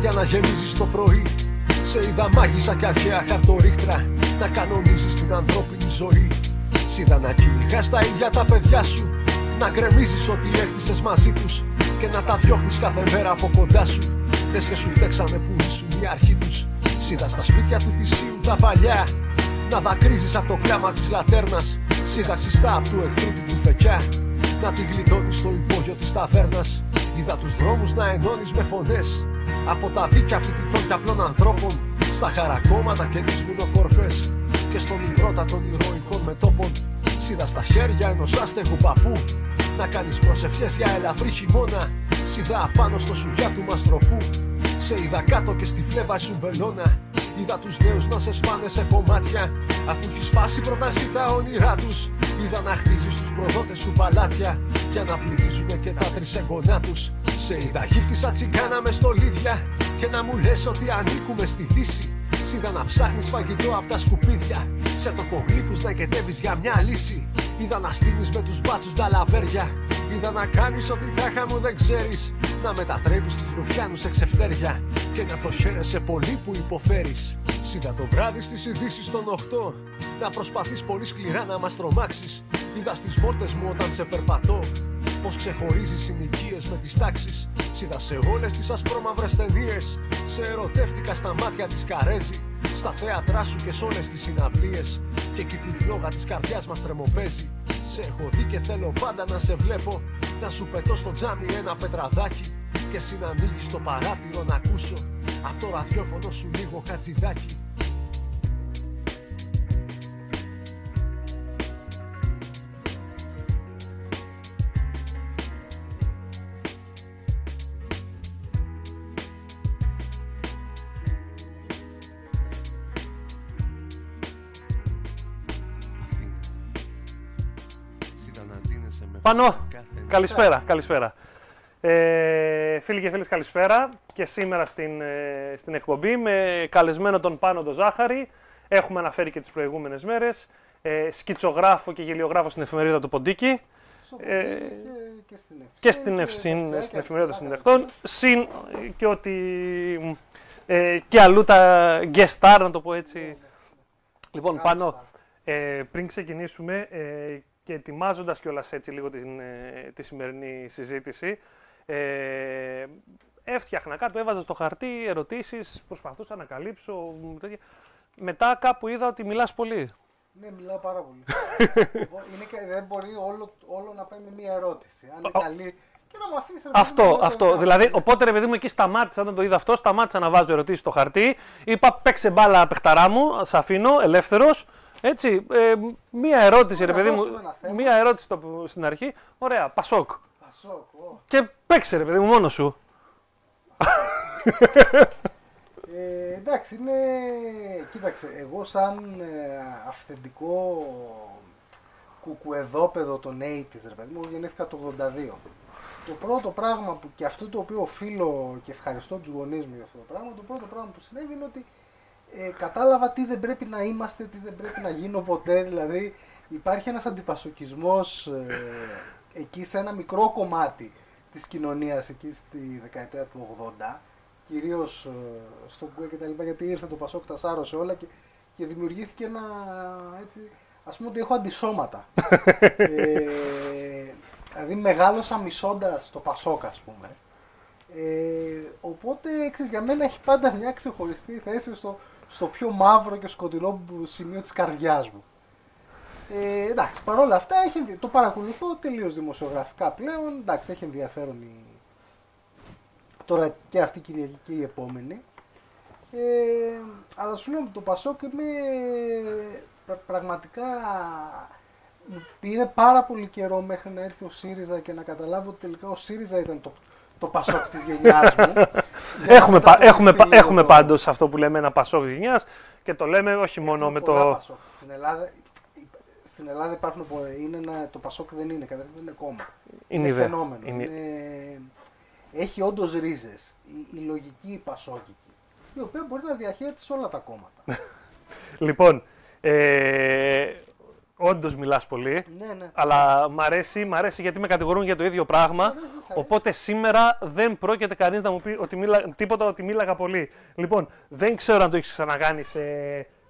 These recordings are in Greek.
κάθε νύχτα και με σκοτάδια να γεμίζεις το πρωί. Σε είδα μάγισσα και αρχαία χαρτορίχτρα να κανονίζεις την ανθρώπινη ζωή. Σ' είδα να κυνηγάς τα ίδια τα παιδιά σου να γκρεμίζεις ό,τι έκτισες μαζί τους και να τα διώχνεις κάθε μέρα από κοντά σου. Λες και σου φταίξανε που ήσουν η αρχή τους. Σ' είδα στα σπίτια του θυσίου τα παλιά να δακρύζεις από το κλάμα της λατέρνας Σίδα ξιστά από του εχθρού την τουφεκιά Να την γλιτώνεις στο υπόγειο της ταβέρνας Είδα τους δρόμους να ενώνεις με φωνές Από τα δίκια φοιτητών και απλών ανθρώπων Στα χαρακόμματα και τις βουνοκορφές Και στον υδρότα των ηρωικών μετόπων Σίδα στα χέρια ενός άστεγου παππού Να κάνεις προσευχές για ελαφρύ χειμώνα Σίδα απάνω στο σουγιά του μαστροπού Σε είδα κάτω και στη φλέβα σου βελώνα Είδα τους νέους να σε σπάνε σε κομμάτια Αφού έχεις σπάσει προτάσει τα όνειρά τους Είδα να χτίζεις τους προδότες σου παλάτια Για να πληθύσουνε και τα τρισεγγονά τους Σε είδα γύφτησα τσιγκάνα μες στολίδια Και να μου λες ότι ανήκουμε στη δύση. Σ' να ψάχνεις φαγητό από τα σκουπίδια Σε τοκογλύφους να κετεύεις για μια λύση. Είδα να στείνεις με τους μπάτσους τα λαβέρια Είδα να κάνεις ό,τι τάχα μου δεν ξέρεις. Να μετατρέπεις τους ρουφιάνους σε ξεφτέρια Και να το χαίρεσαι πολύ που υποφέρεις. Σίδα το βράδυ στις ειδήσεις των 8 Να προσπαθείς πολύ σκληρά να μας τρομάξεις. Είδα στις βόλτες μου όταν σε περπατώ Πως ξεχωρίζεις συνοικίες με τις τάξεις; Σίδα σε όλες τις ασπρόμαυρες ταινίες. Σε ερωτεύτηκα στα μάτια της Καρέζη Στα θέατρά σου και σε όλες τις συναυλίες. Και εκεί τη φλόγα της καρδιάς μας τρεμοπαίζει Σε έχω δει και θέλω πάντα να σε βλέπω. Να σου πετώ στο τζάμι ένα πετραδάκι Και εσύ να ανοίγεις το παράθυρο να ακούσω. Απ' το ραδιόφωνο σου λίγο χατζηδάκι Πανώ, καλησπέρα, καλησπέρα. Ε, φίλοι και φίλες καλησπέρα και σήμερα στην, ε, στην εκπομπή με καλεσμένο τον Πάνο τον Ζάχαρη. Έχουμε αναφέρει και τις προηγούμενες μέρες. Ε, σκητσογράφο και γελιογράφο στην εφημερίδα του Ποντίκη. Ε, και, στην και στην, ευσύν, στην εφημερίδα των συνδεχτών. Συν και ότι ε, και αλλού τα guest star, να το πω έτσι. Λοιπόν, πάνω, ε, πριν ξεκινήσουμε ε, και ετοιμάζοντας κιόλας έτσι λίγο την, ε, τη σημερινή συζήτηση, ε, έφτιαχνα κάτω, έβαζα στο χαρτί ερωτήσεις, προσπαθούσα να καλύψω. Τέτοια. Μετά κάπου είδα ότι μιλάς πολύ. Ναι, μιλάω πάρα πολύ. είναι και, δεν μπορεί όλο, όλο να πάει με μία ερώτηση. Αν είναι καλή, και να μου αφήσεις Αυτό, αυτό. Δηλαδή, οπότε ρε παιδί μου εκεί σταμάτησα όταν το είδα αυτό, σταμάτησα να βάζω ερωτήσεις στο χαρτί. Είπα παίξε μπάλα παιχταρά μου, σε αφήνω, ελεύθερος. Έτσι, ε, μία ερώτηση, ρε παιδί μου. Μία ερώτηση το, στην αρχή. Ωραία, Πασόκ. Πασόκ, Και παίξε, ρε παιδί μου, μόνος σου. ε, εντάξει, είναι. Κοίταξε, εγώ σαν ε, αυθεντικό κουκουεδόπεδο των 80's, ρε παιδί μου, γεννήθηκα το 82. Το πρώτο πράγμα που και αυτό το οποίο οφείλω και ευχαριστώ τους γονείς μου για αυτό το πράγμα, το πρώτο πράγμα που συνέβη είναι ότι ε, κατάλαβα τι δεν πρέπει να είμαστε, τι δεν πρέπει να γίνω ποτέ. Δηλαδή υπάρχει ένας αντιπασοκισμός ε, εκεί σε ένα μικρό κομμάτι της κοινωνίας εκεί στη δεκαετία του 80 κυρίως ε, στο ΚΟΕ και τα λοιπά γιατί ήρθε το Πασόκ τα σάρωσε όλα και, και δημιουργήθηκε ένα έτσι ας πούμε ότι έχω αντισώματα. ε, δηλαδή μεγάλωσα μισώντας το Πασόκ ας πούμε. Ε, οπότε ξέρεις, για μένα έχει πάντα μια ξεχωριστή θέση στο, στο πιο μαύρο και σκοτεινό σημείο της καρδιάς μου. Ε, εντάξει, παρόλα αυτά έχει, το παρακολουθώ τελείως δημοσιογραφικά πλέον. Εντάξει, έχει ενδιαφέρον η... τώρα και αυτή η Κυριακή και η επόμενη. Ε, αλλά σου λέω το Πασόκ είμαι πραγματικά πήρε πάρα πολύ καιρό μέχρι να έρθει ο ΣΥΡΙΖΑ και να καταλάβω ότι τελικά ο ΣΥΡΙΖΑ ήταν το το πασόκ της γενιάς μου. έχουμε πα, έχουμε, πα, έχουμε πάντως αυτό που λέμε ένα πασόκ της γενιάς και το λέμε όχι μόνο με το. Στην Ελλάδα, στην Ελλάδα υπάρχουν, είναι ένα, το πασόκ δεν είναι, καταρχήν δεν είναι κόμμα. Είναι, είναι φαινόμενο. Είναι... Είναι, έχει όντως ρίζες. Η, η, λογική πασόκικη, η οποία μπορεί να διαχέεται σε όλα τα κόμματα. λοιπόν, ε, Όντως μιλάς πολύ. Ναι, ναι. Αλλά μ' αρέσει, μ' αρέσει γιατί με κατηγορούν για το ίδιο πράγμα. αρέσει, δεν σ' αρέσει. Οπότε σήμερα δεν πρόκειται κανείς να μου πει ότι μίλα, τίποτα ότι μίλαγα πολύ. Λοιπόν, δεν ξέρω αν το έχεις ξανακάνει σε,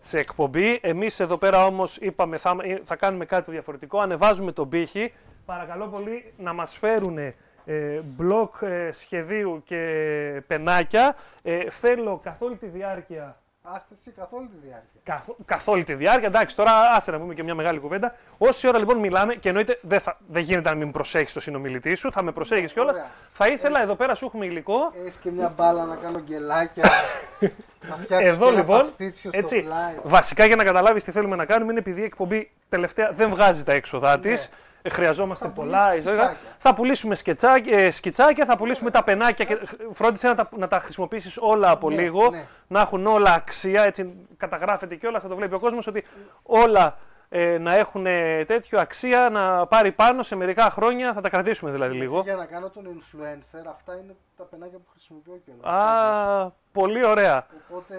σε εκπομπή. Εμείς εδώ πέρα όμως είπαμε θα, θα κάνουμε κάτι διαφορετικό. Ανεβάζουμε τον πύχη. Παρακαλώ πολύ να μας φέρουν ε, μπλοκ ε, σχεδίου και πενάκια. Ε, θέλω καθ' όλη τη διάρκεια Αχ, εσύ καθ' όλη τη διάρκεια. Καθ, καθ' όλη τη διάρκεια. Εντάξει, τώρα άσε να πούμε και μια μεγάλη κουβέντα. Όση ώρα λοιπόν μιλάμε, και εννοείται δεν, θα, δεν γίνεται να μην προσέχεις το συνομιλητή σου, θα με προσέχεις κιόλας. ωραία. Θα ήθελα εδώ πέρα σου έχουμε υλικό. Έχεις και μια μπάλα να κάνω γκελάκια. να φτιάξω Εδώ και ένα λοιπόν, παστίτσιο στο έτσι, πλάι. βασικά για να καταλάβεις τι θέλουμε να κάνουμε, είναι επειδή η εκπομπή τελευταία δεν βγάζει τα έξοδά της. Χρειαζόμαστε Θα πολλά. πουλήσεις ιστορικά. σκιτσάκια. Θα πουλήσουμε σκετσάκια, ε, σκιτσάκια, θα πουλήσουμε τα πενάκια και φρόντισε να τα, να τα χρησιμοποιήσεις όλα από Ναι, λίγο. ναι. Να έχουν όλα αξία, έτσι καταγράφεται και όλα, θα το βλέπει ο κόσμος ότι όλα ε, να έχουν ε, τέτοιο αξία, να πάρει πάνω σε μερικά χρόνια, θα τα κρατήσουμε δηλαδή Έτσι, λίγο. Για να κάνω τον influencer, αυτά είναι τα πενάκια που χρησιμοποιώ κιόλα. Α, πολύ ωραία. Οπότε,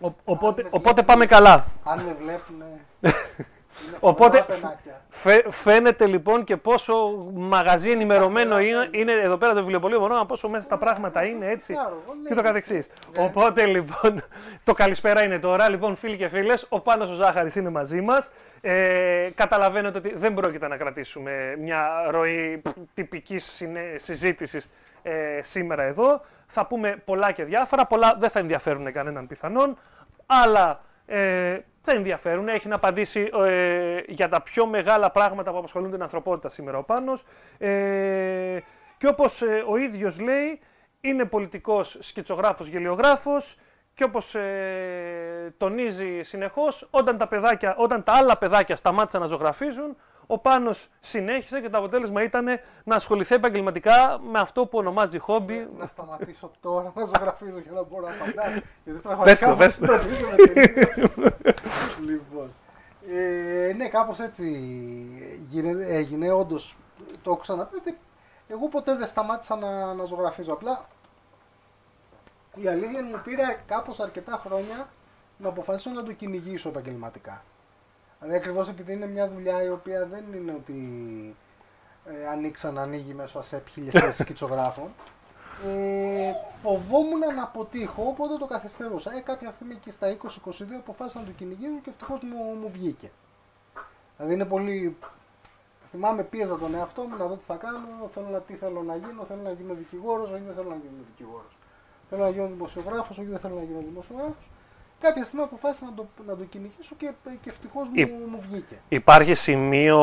Ο- οπότε, με οπότε βλέπουν- πάμε καλά. αν με βλέπουν. Οπότε πενάκια. φαι- φαίνεται λοιπόν και πόσο μαγαζί ενημερωμένο είναι, είναι εδώ πέρα το βιβλιοπωλείο Μονόνα, πόσο μέσα στα πράγματα είναι έτσι Φυσικά, εγώ και το λέω. καθεξής. Ναι. Οπότε λοιπόν, το καλησπέρα είναι τώρα. Λοιπόν, φίλοι και φίλες, ο Πάνος ο Ζάχαρης είναι μαζί μας. Ε, καταλαβαίνετε ότι δεν πρόκειται να κρατήσουμε μια ροή τυπικής συνε- συζήτησης ε, σήμερα εδώ. Θα πούμε πολλά και διάφορα. Πολλά δεν θα ενδιαφέρουν κανέναν πιθανόν. Αλλά ε, θα ενδιαφέρουν. Έχει να απαντήσει ε, για τα πιο μεγάλα πράγματα που απασχολούν την ανθρωπότητα σήμερα ο Πάνος. Ε, και όπως ε, ο ίδιος λέει, είναι πολιτικός σκητσογράφος, γελιογράφος και όπως ε, τονίζει συνεχώς, όταν τα, παιδάκια, όταν τα άλλα παιδάκια σταμάτησαν να ζωγραφίζουν, ο Πάνος συνέχισε και το αποτέλεσμα ήταν να ασχοληθεί επαγγελματικά με αυτό που ονομάζει χόμπι. Να σταματήσω τώρα να ζωγραφίζω για να μπορώ να απαντάω. Γιατί Πες το, πραγματικά πες το. το αφήσουμε τελείως. Λοιπόν. Ε, ναι, κάπως έτσι γίνε- έγινε. Όντως, το έχω ξαναπεί ότι εγώ ποτέ δεν σταμάτησα να, να ζωγραφίζω. Απλά η αλήθεια είναι μου πήρε κάπως αρκετά χρόνια να αποφασίσω να το κυνηγήσω επαγγελματικά. Δηλαδή ακριβώς επειδή είναι μια δουλειά η οποία δεν είναι ότι ε, ανοίξα να ανοίγει μέσω σε χίλιες θέσεις σκητσογράφων. Ε, φοβόμουν να αποτύχω, οπότε το καθυστέρωσα. Ε, κάποια στιγμή και στα 20-22 αποφάσισα να το κυνηγήσω και ευτυχώς μου, μου βγήκε. Δηλαδή είναι πολύ. Θυμάμαι, πίεζα τον εαυτό μου να δω τι θα κάνω. Θέλω να, τι θέλω να γίνω. Θέλω να γίνω δικηγόρος, όχι δεν θέλω να γίνω δικηγόρος. Θέλω να γίνω δημοσιογράφος, όχι δεν θέλω να γίνω δημοσιογράφος. Κάποια στιγμή αποφάσισα να το, να το κυνηγήσω και, και ευτυχώς μου, Η- μου βγήκε. Υπάρχει σημείο,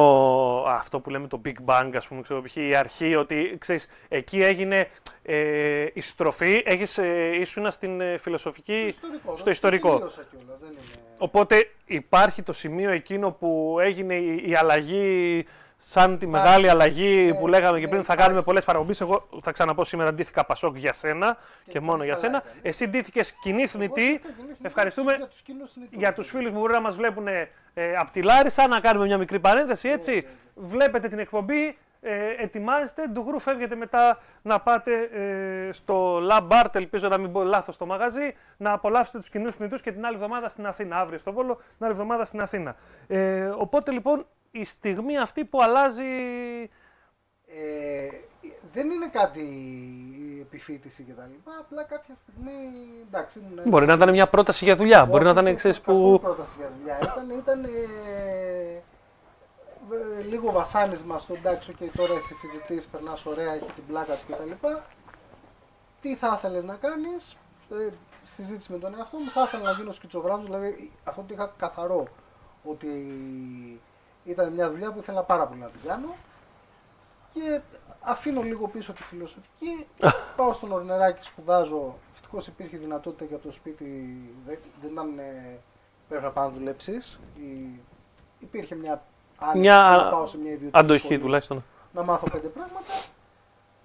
αυτό που λέμε το Big Bang, ας πούμε, ξέρω, π.χ. η αρχή, ότι ξέρεις, εκεί έγινε ε, η στροφή, έχεις, ε, ήσουνα στην ε, φιλοσοφική, Ιστορικό, στο ιστορικό. τελείωσα κιόλας, δεν είναι... Οπότε υπάρχει το σημείο εκείνο που έγινε η, η αλλαγή, σαν τη μεγάλη αλλαγή που Ε, λέγαμε και ναι, πριν, θα υπάρχει. κάνουμε πολλές παραπομπές. Εγώ θα ξαναπώ σήμερα ντύθηκα Πασόκ για σένα και, Και μόνο πολύ για καλά σένα. ήταν, ναι. Εσύ ντύθηκες κοινή Εγώ θνητή. είχα γεννήθει Ευχαριστούμε για τους κοινούς συνηθούς. για τους φίλους που μπορεί να μας βλέπουν ε, από τη Λάρισα, να κάνουμε μια μικρή παρένθεση, έτσι. ναι, ναι. Βλέπετε την εκπομπή, ε, ετοιμάζετε, ντουγρού φεύγετε μετά να πάτε ε, στο Lab Art, ελπίζω να μην πω λάθος το μαγαζί, να απολαύσετε τους κοινούς θνητούς και την άλλη εβδομάδα στην Αθήνα, αύριο στο Βόλο, την άλλη εβδομάδα στην Αθήνα. Ε, οπότε λοιπόν η στιγμή αυτή που αλλάζει... Ε, δεν είναι κάτι επιφύτηση και τα λοιπά, απλά κάποια στιγμή, εντάξει, ήμουν... Μπορεί να ήταν μια πρόταση για δουλειά, μπορεί να Όχι, ήταν, όχι, ξέρεις, καθόλου που... πρόταση για δουλειά. Ήταν, ήταν ε, ε, λίγο βασάνισμα στο εντάξει, και τώρα εσύ φοιτητής, περνάς ωραία, έχει την πλάκα του κτλ. Τι θα ήθελες να κάνεις, ε, συζήτηση με τον εαυτό μου, θα ήθελα να γίνω σκητσογράφος, δηλαδή αυτό το είχα καθαρό, ότι ήταν μια δουλειά που ήθελα πάρα πολύ να την κάνω. Και αφήνω λίγο πίσω τη φιλοσοφική, πάω στον Ορνεράκη, σπουδάζω, ευτυχώς υπήρχε δυνατότητα για το σπίτι, δεν, δεν ήταν, ε, πρέπει να πάω να δουλέψεις, Η- υπήρχε μια άνοιξη Μια να πάω σε μια ιδιωτική Αντοχή σχολή, τουλάχιστον. να μάθω πέντε πράγματα.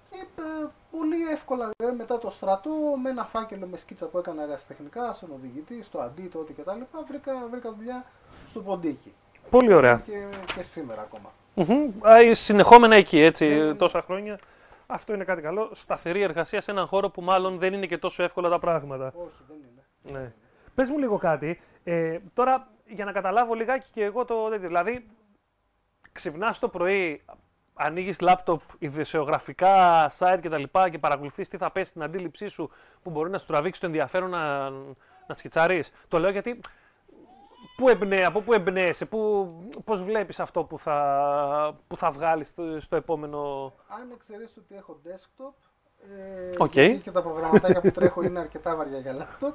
Και ε, πολύ εύκολα ε, μετά το στρατό με ένα φάκελο με σκίτσα που έκανα αεραστεχνικά στον οδηγητή, στο αντί, το ό,τι κτλ. Βρήκα, βρήκα δουλειά στο ποντίκι Πολύ ωραία. και, και σήμερα ακόμα. Μμμ. Α, ε, Συνεχόμενα εκεί, έτσι, Ναι, ναι, ναι. τόσα χρόνια. Αυτό είναι κάτι καλό. Σταθερή εργασία σε έναν χώρο που μάλλον δεν είναι και τόσο εύκολα τα πράγματα. Όχι, δεν είναι. Ναι. Πες μου λίγο κάτι. Ε, τώρα, για να καταλάβω λιγάκι και εγώ το τέτοιο. Δηλαδή, ξυπνάς το πρωί, ανοίγεις λάπτοπ, ειδησεογραφικά site κτλ. Και, και παρακολουθείς τι θα πέσει στην αντίληψή σου που μπορεί να σου τραβήξει το ενδιαφέρον να, να σκιτσαρείς. Το λέω γιατί Πού εμπνέ, από πού εμπνέεσαι, πού, πώς βλέπεις αυτό που θα, που θα βγάλεις στο, στο επόμενο... Αν εξαιρέσεις ότι έχω desktop ε, Οκ. και, και τα προγραμματάκια που τρέχω είναι αρκετά βαριά για laptop,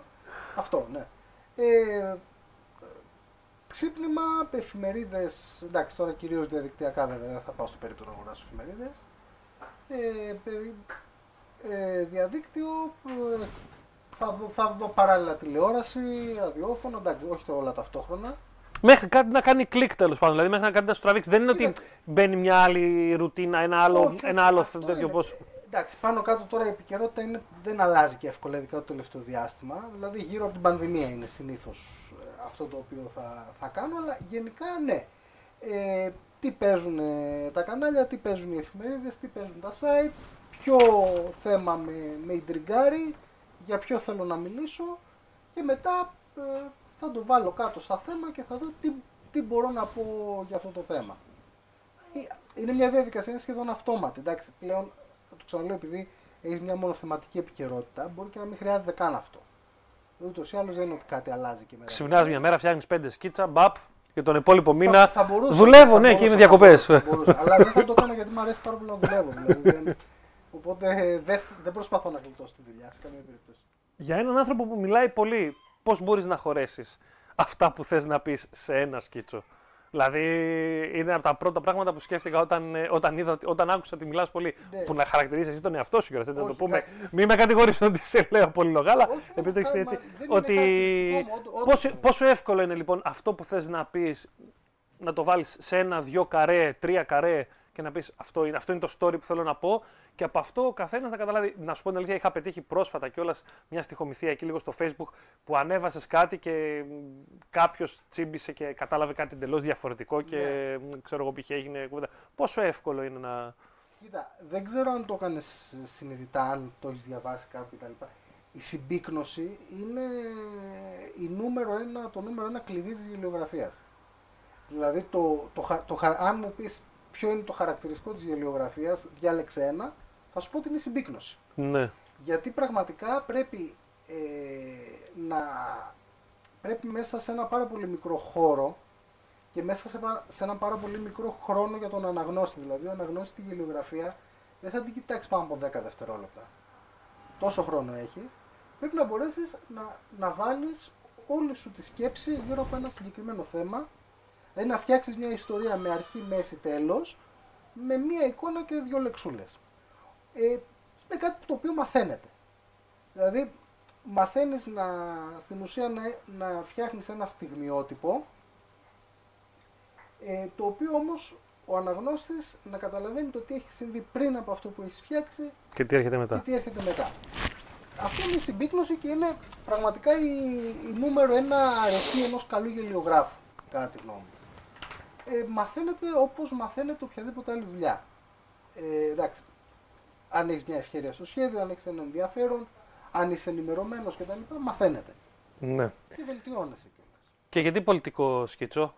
αυτό, ναι. Ε, ξύπνημα, εφημερίδες, εντάξει τώρα κυρίως διαδικτυακά βέβαια, δεν θα πάω στο περίπτερο να αγοράσω εφημερίδες. Ε, περι- ε, διαδίκτυο, ε, θα, δω, θα δω παράλληλα τηλεόραση, ραδιόφωνο, εντάξει, όχι το όλα ταυτόχρονα. Μέχρι κάτι να κάνει κλικ τέλος πάντων. Δηλαδή, μέχρι να κάτι να σου τραβήξει. Δεν είναι ότι Κοίταξε. μπαίνει μια άλλη ρουτίνα, ένα άλλο, Όχι, ένα άλλο αυτό τέτοιο είναι. πώς. Εντάξει, πάνω κάτω τώρα η επικαιρότητα είναι, δεν αλλάζει και εύκολα, ειδικά το τελευταίο διάστημα. Δηλαδή, γύρω από την πανδημία είναι συνήθως αυτό το οποίο θα, θα κάνω, αλλά γενικά ναι. Ε, τι παίζουν ε, τα κανάλια, τι παίζουν οι εφημερίδες, τι παίζουν τα site, ποιο θέμα με, με ιντριγκάρει, για ποιο θέλω να μιλήσω και μετά ε, θα το βάλω κάτω σαν θέμα και θα δω τι, τι μπορώ να πω για αυτό το θέμα. Ε, Είναι μια διαδικασία, είναι σχεδόν αυτόματη. Εντάξει, πλέον, το ξαναλέω, επειδή έχεις μια μονοθεματική επικαιρότητα, μπορεί και να μην χρειάζεται καν αυτό. Ούτως ή άλλως δεν είναι ότι κάτι αλλάζει και μέρα. Ξυπνάς μια μέρα, φτιάχνεις πέντε σκίτσα, μπαπ, και τον υπόλοιπο Θα- μήνα. θα μπορούσα, δουλεύω, θα ναι, και μπορούσα, είναι θα διακοπές. μπορούσα, θα μπορούσα. Αλλά δεν θα το έκανα γιατί μου αρέσει πάρα πολύ να δουλεύω. Δηλαδή, δεν- οπότε ε, δεν, δεν προσπαθώ να γλιτώσω τη δουλειά σε καμία περίπτωση. Για έναν άνθρωπο που μιλάει πολύ, πώς μπορείς να χωρέσεις αυτά που θες να πεις σε ένα σκίτσο; Δηλαδή, είναι από τα πρώτα πράγματα που σκέφτηκα όταν, ε, όταν, είδα, ότι- όταν άκουσα ότι μιλάς πολύ. Ναι. Που να χαρακτηρίζεις εσύ τον εαυτό σου, κιόλας, έτσι να το Όχι, πούμε. εντάξει. Μην με κατηγορήσει ότι σε λέω πολύ λογάλα, Όχι, επειδή το έχει πει μα- έτσι. δεν είναι Ότι χαρακτηριστικό μου, ό- ό- πόσο, όντως. πόσο εύκολο είναι λοιπόν αυτό που θες να πεις να το βάλεις σε ένα, δυο καρέ, τρία καρέ και να πεις αυτό είναι, αυτό είναι το story που θέλω να πω και από αυτό ο καθένας να καταλάβει. Να σου πω την αλήθεια, είχα πετύχει πρόσφατα κιόλας μια στοιχομηθεία εκεί λίγο στο facebook που ανέβασες κάτι και κάποιος τσίμπησε και κατάλαβε κάτι εντελώς διαφορετικό και Ναι. μ, ξέρω εγώ π.χ. έγινε κουβέντα. Πόσο εύκολο είναι να... Κοίτα, δεν ξέρω αν το έκανες συνειδητά, αν το έχεις διαβάσει κάπου κτλ. Η συμπίκνωση είναι η νούμερο ένα, το νούμερο ένα κλειδί της γελιογραφίας. Δηλαδή, το, το, χα- το, χα- αν μου πεις ποιο είναι το χαρακτηριστικό της γελιογραφίας, διάλεξε ένα, θα σου πω ότι είναι η συμπίκνωση. Ναι. Γιατί πραγματικά πρέπει ε, να πρέπει μέσα σε ένα πάρα πολύ μικρό χώρο και μέσα σε, πα- σε ένα πάρα πολύ μικρό χρόνο για τον αναγνώστη. Δηλαδή, ο αναγνώστης τη γελιογραφία δεν θα την κοιτάξεις πάνω από 10 δευτερόλεπτα. Τόσο χρόνο έχεις. Πρέπει να μπορέσεις να, να βάλεις όλη σου τη σκέψη γύρω από ένα συγκεκριμένο θέμα. Δηλαδή, να φτιάξεις μια ιστορία με αρχή, μέση, τέλος, με μία εικόνα και δύο λεξούλες. Ε, είναι κάτι το οποίο μαθαίνεται. Δηλαδή, μαθαίνεις να, στην ουσία να, να φτιάχνεις ένα στιγμιότυπο, ε, το οποίο όμως ο αναγνώστης να καταλαβαίνει το τι έχει συμβεί πριν από αυτό που έχεις φτιάξει Και τι έρχεται και μετά. τι έρχεται μετά. Αυτό είναι η συμπίκνωση και είναι πραγματικά η, η νούμερο ένα αρετή ενός καλού γελιογράφου, κατά τη γνώμη μου. Ε, μαθαίνεται όπως μαθαίνεται οποιαδήποτε άλλη δουλειά. Ε, εντάξει, αν έχεις μια ευκαιρία στο σχέδιο, αν έχεις ένα ενδιαφέρον, αν είσαι ενημερωμένος κτλ. Μαθαίνεται Ναι. και βελτιώνεσαι κιόλας. Και γιατί πολιτικό σκίτσο,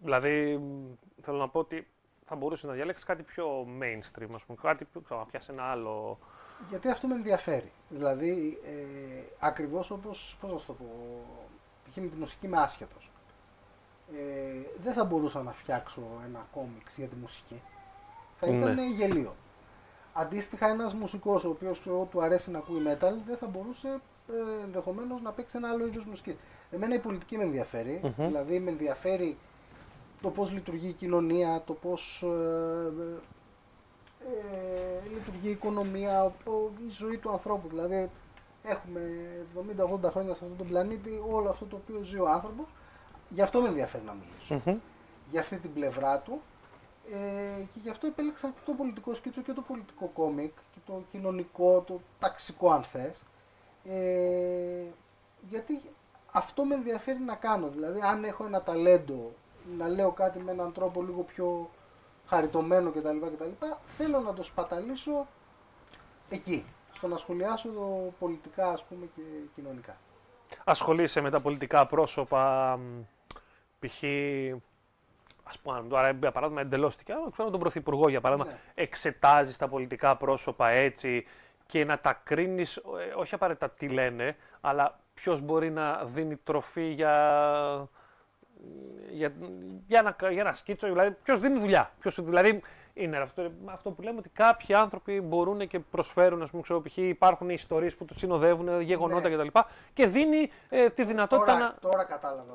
δηλαδή μ, θέλω να πω ότι θα μπορούσε να διαλέξεις κάτι πιο mainstream, ας πούμε, κάτι που ξέρω, να πιάσει ένα άλλο. Γιατί αυτό με ενδιαφέρει. Δηλαδή, ε, ακριβώς όπως, πώς να σου το πω, π.χ. με τη μουσική είμαι άσχετος. Ε, δεν θα μπορούσα να φτιάξω ένα κόμιξ για τη μουσική. Θα Ναι. ήταν γελίο. Αντίστοιχα, ένας μουσικός ο οποίος ξέρω, του αρέσει να ακούει metal δεν θα μπορούσε ε, ενδεχομένως να παίξει ένα άλλο είδος μουσική. Εμένα η πολιτική με ενδιαφέρει. Μμμ. Δηλαδή, με ενδιαφέρει το πώς λειτουργεί η κοινωνία, το πώς ε, ε, λειτουργεί η οικονομία, ο- ο- η ζωή του ανθρώπου. Δηλαδή, έχουμε 70-80 χρόνια σε αυτόν τον πλανήτη, όλο αυτό το οποίο ζει ο άνθρωπος. Γι' αυτό με ενδιαφέρει να μιλήσω. Μμμ. Για αυτή την πλευρά του. Ε, και γι' αυτό επέλεξα και το πολιτικό σκίτσο και το πολιτικό κόμικ και το κοινωνικό, το ταξικό αν θες. Ε, γιατί αυτό με ενδιαφέρει να κάνω. Δηλαδή, αν έχω ένα ταλέντο να λέω κάτι με έναν τρόπο λίγο πιο χαριτωμένο κτλ. κτλ θέλω να το σπαταλήσω εκεί. Στο να σχολιάσω το πολιτικά ας πούμε και κοινωνικά. ασχολείσαι με τα πολιτικά πρόσωπα, π.χ. Α πούμε, τώρα για παράδειγμα εντελώς ξέρω τον Πρωθυπουργό για παράδειγμα, ναι. εξετάζεις τα πολιτικά πρόσωπα έτσι και να τα κρίνεις, ε, όχι απαραίτητα τι λένε, αλλά ποιος μπορεί να δίνει τροφή για, για, για, ένα, για ένα σκίτσο, δηλαδή ποιος δίνει δουλειά. Ποιος, δηλαδή είναι αυτό, αυτό που λέμε ότι κάποιοι άνθρωποι μπορούν και προσφέρουν, ας πούμε, ξέρω, π.χ. υπάρχουν ιστορίες που τους συνοδεύουν, γεγονότα ναι. κτλ. Και δίνει ε, τη δυνατότητα τώρα, να. Τώρα κατάλαβα.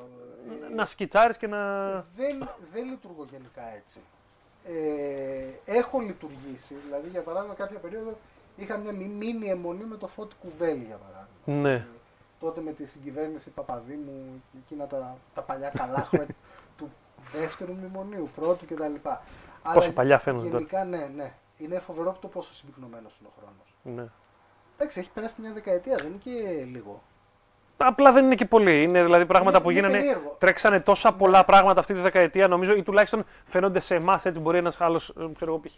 Να σκιτσάρεις και να. Δεν, δεν λειτουργώ γενικά έτσι. Ε, έχω λειτουργήσει, δηλαδή για παράδειγμα κάποια περίοδο είχα μια μήνυ αιμονή με το Φώτη Κουβέλη για παράδειγμα. Ναι. Τότε με τη συγκυβέρνηση Παπαδήμου, εκείνα τα, τα παλιά καλά χρόνια του δεύτερου μνημονίου, πρώτου κτλ. Πόσο παλιά φαίνονται γενικά, ναι, ναι. Είναι φοβερό το πόσο συμπυκνωμένος είναι ο χρόνος. Ναι. Εντάξει, έχει περάσει μια δεκαετία, δεν είναι και λίγο. Απλά δεν είναι και πολύ. Είναι δηλαδή πράγματα είναι, που γίνανε. Τρέξανε τόσα πολλά πράγματα αυτή τη δεκαετία, νομίζω, ή τουλάχιστον φαίνονται σε εμάς έτσι. Μπορεί ένας άλλος, ξέρω εγώ, π.χ.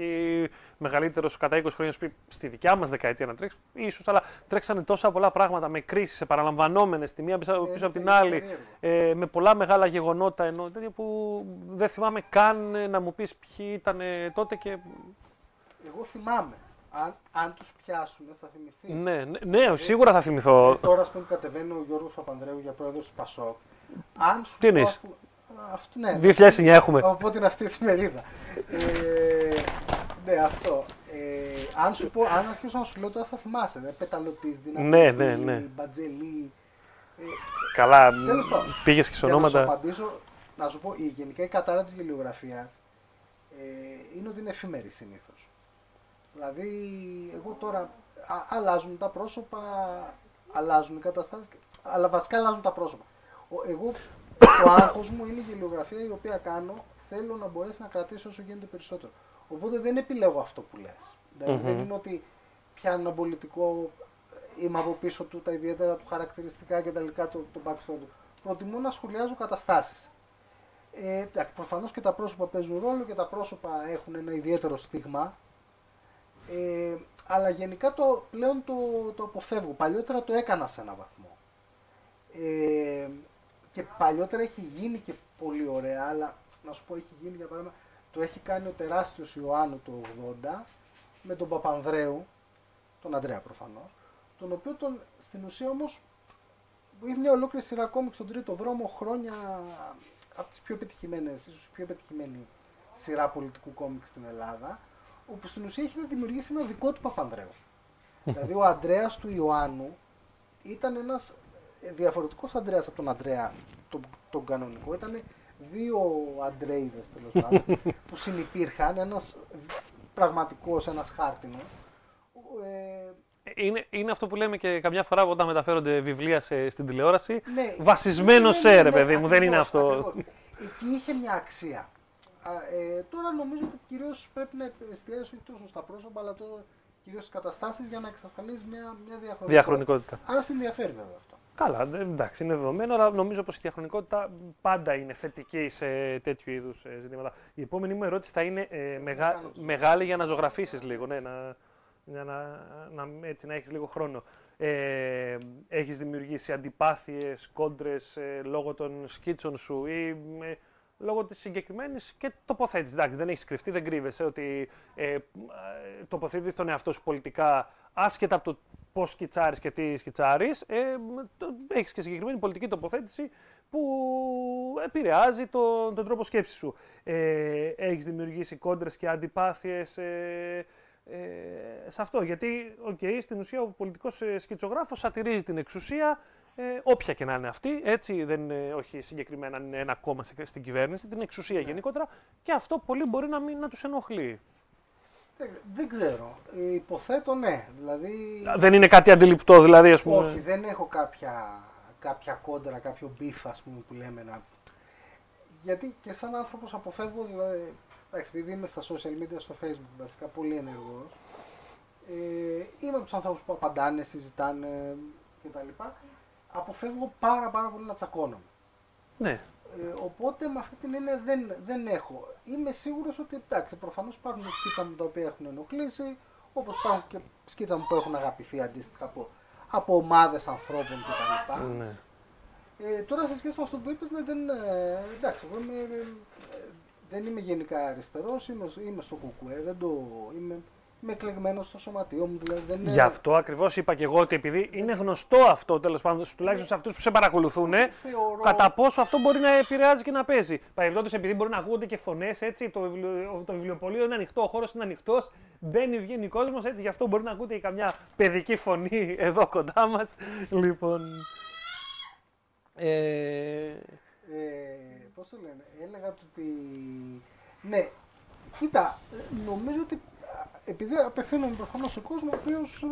μεγαλύτερος κατά 20 χρόνια, πει στη δικιά μας δεκαετία να τρέξει, ίσως, αλλά τρέξανε τόσα πολλά πράγματα με κρίσεις επαναλαμβανόμενες τη μία πίσω, πίσω από την άλλη, ε, με πολλά μεγάλα γεγονότα ενώ τέτοια που δεν θυμάμαι καν να μου πεις ποιοι ήταν τότε και. Εγώ θυμάμαι αν, αν τους πιάσουν, θα θυμηθείς. Ναι, ναι, ναι, σίγουρα θα θυμηθώ. Ε, τώρα, ας πούμε, κατεβαίνει ο Γιώργος Παπανδρέου για πρόεδρος του Πασόκ. Αν σου Τι εννοείς; Αυτό, ναι, 2009 έχουμε. Οπότε είναι αυτή η εφημερίδα. ε, ναι, αυτό. Ε, αν, σου πω, αν αρχίσω να σου λέω τώρα θα θυμάσαι. Ναι, Πεταλωτής, δυνατή, ναι, ναι, ναι. Μπατζελή. Ε, Καλά, πήγες και σε ονόματα. Να σου απαντήσω, να σου πω, η γενικά η κατάρα της γελιογραφίας ε, είναι ότι είναι εφήμερη συνήθως. Δηλαδή, εγώ τώρα α, αλλάζουν τα πρόσωπα, αλλάζουν οι καταστάσεις, αλλά βασικά αλλάζουν τα πρόσωπα. εγώ, το άγχος μου είναι η γελιογραφία η οποία κάνω, θέλω να μπορέσει να κρατήσω όσο γίνεται περισσότερο. Οπότε δεν επιλέγω αυτό που λες. δηλαδη δεν είναι ότι πιάνω ένα πολιτικό, είμαι από πίσω του τα ιδιαίτερα του χαρακτηριστικά και τα λοιπά, το, το backstory του. Προτιμώ να σχολιάζω καταστάσεις. Ε, Προφανώς και τα πρόσωπα παίζουν ρόλο και τα πρόσωπα έχουν ένα ιδιαίτερο στίγμα ε, αλλά γενικά το, πλέον το, το αποφεύγω. Παλιότερα το έκανα σε ένα βαθμό. Ε, και παλιότερα έχει γίνει και πολύ ωραία, αλλά να σου πω έχει γίνει για παράδειγμα, το έχει κάνει ο τεράστιος Ιωάννου το 80 με τον Παπανδρέου, τον Αντρέα προφανώς, τον οποίο τον, στην ουσία όμως είχε μια ολόκληρη σειρά κόμικ στον τρίτο δρόμο χρόνια από τις πιο πετυχημένες, ίσως πιο πετυχημένη σειρά πολιτικού κόμικ στην Ελλάδα όπου στην ουσία έχει να δημιουργήσει ένα δικό του Παπανδρέου. δηλαδή ο Αντρέα του Ιωάννου ήταν ένας διαφορετικός Αντρέα από τον Αντρέα τον, τον κανονικό. Ήταν δύο Αντρέιδε τέλος πάντων που συνεπήρχαν, ένας πραγματικός, ένας χάρτινος. Ε, είναι, είναι αυτό που λέμε και καμιά φορά όταν μεταφέρονται βιβλία σε, στην τηλεόραση. Ναι, βασισμένο σε, ναι, ρε παιδί μου, δεν είναι αυτό. Εκεί είχε μια αξία. Ε, τώρα νομίζω ότι κυρίως πρέπει να εστιάσει όχι τόσο στα πρόσωπα, αλλά κυρίως στις καταστάσεις για να εξασφαλίσει μια, μια διαχρονικότητα. διαχρονικότητα. Άρα σε ενδιαφέρει βέβαια αυτό. Καλά, εντάξει, είναι δεδομένο, αλλά νομίζω πως η διαχρονικότητα πάντα είναι θετική σε τέτοιου είδους ε, ζητήματα. Η επόμενη μου ερώτηση θα είναι ε, μεγα, μεγάλη για να ζωγραφίσεις λίγο, ναι, να, να, να, έτσι, να έχεις λίγο χρόνο. Ε, έχεις δημιουργήσει αντιπάθειες, κόντρες ε, λόγω των σκίτσων σου ή λόγω της συγκεκριμένης και τοποθέτησης. Εντάξει, δεν έχεις κρυφτεί, δεν κρύβεσαι ότι ε, τοποθετεί τον εαυτό σου πολιτικά άσχετα από το πώς σκιτσάρεις και τι σκιτσάρεις. Ε, έχεις και συγκεκριμένη πολιτική τοποθέτηση που επηρεάζει το, τον τρόπο σκέψης σου. Ε, έχεις δημιουργήσει κόντρες και αντιπάθειες. Ε, ε, σε αυτό. Γιατί, okay, στην ουσία, ο πολιτικός ε, σκητσογράφο σατυρίζει την εξουσία, ε, όποια και να είναι αυτή, έτσι, δεν όχι συγκεκριμένα είναι ένα κόμμα στην κυβέρνηση, την εξουσία ναι. γενικότερα, και αυτό πολύ μπορεί να μην να τους ενοχλεί. Δεν, ξέρω. Ε, υποθέτω ναι. Δηλαδή... Δεν είναι κάτι αντιληπτό δηλαδή, ας πούμε. Όχι, δεν έχω κάποια, κάποια κόντρα, κάποιο beef, ας πούμε, που λέμε να... Γιατί και σαν άνθρωπος αποφεύγω, δηλαδή, εντάξει, επειδή είμαι στα social media, στο facebook βασικά, πολύ ενεργός, ε, είμαι από τους ανθρώπους που απαντάνε, συζητάνε κτλ αποφεύγω πάρα πάρα πολύ να τσακώνομαι. Ναι. Ε, οπότε με αυτή την έννοια δεν, δεν έχω. Είμαι σίγουρος ότι εντάξει, προφανώς υπάρχουν σκίτσα μου τα οποία έχουν ενοχλήσει, όπως υπάρχουν και σκίτσα μου που έχουν αγαπηθεί αντίστοιχα από, από ομάδες ανθρώπων κτλ. Ναι. Ε, τώρα σε σχέση με αυτό που είπες, ναι, δεν, ε, εντάξει, εγώ είμαι, ε, δεν είμαι γενικά αριστερός, είμαι, είμαι στο κουκουέ, δεν το, είμαι, είμαι εκλεγμένο στο σωματείο μου. Δηλαδή δεν είναι... Γι' αυτό ακριβώς είπα και εγώ ότι επειδή είναι γνωστό αυτό τέλος πάντων, τουλάχιστον σε αυτούς που σε παρακολουθούν, Θεωρώ- κατά πόσο αυτό μπορεί να επηρεάζει και να παίζει. Παρεμπιπτόντως, επειδή μπορεί να ακούγονται και φωνές, έτσι, το, βιβλιο, το βιβλιοπωλείο είναι ανοιχτό, ο χώρος είναι ανοιχτός, μπαίνει, βγαίνει κόσμος, έτσι, γι' αυτό μπορεί να ακούτε και καμιά παιδική φωνή εδώ κοντά μας. Λοιπόν. Ε, Ε, πώς το λένε, έλεγα του ότι... Ναι, κοίτα, νομίζω ότι α, επειδή απευθύνομαι προφανώς σε κόσμο ο οποίος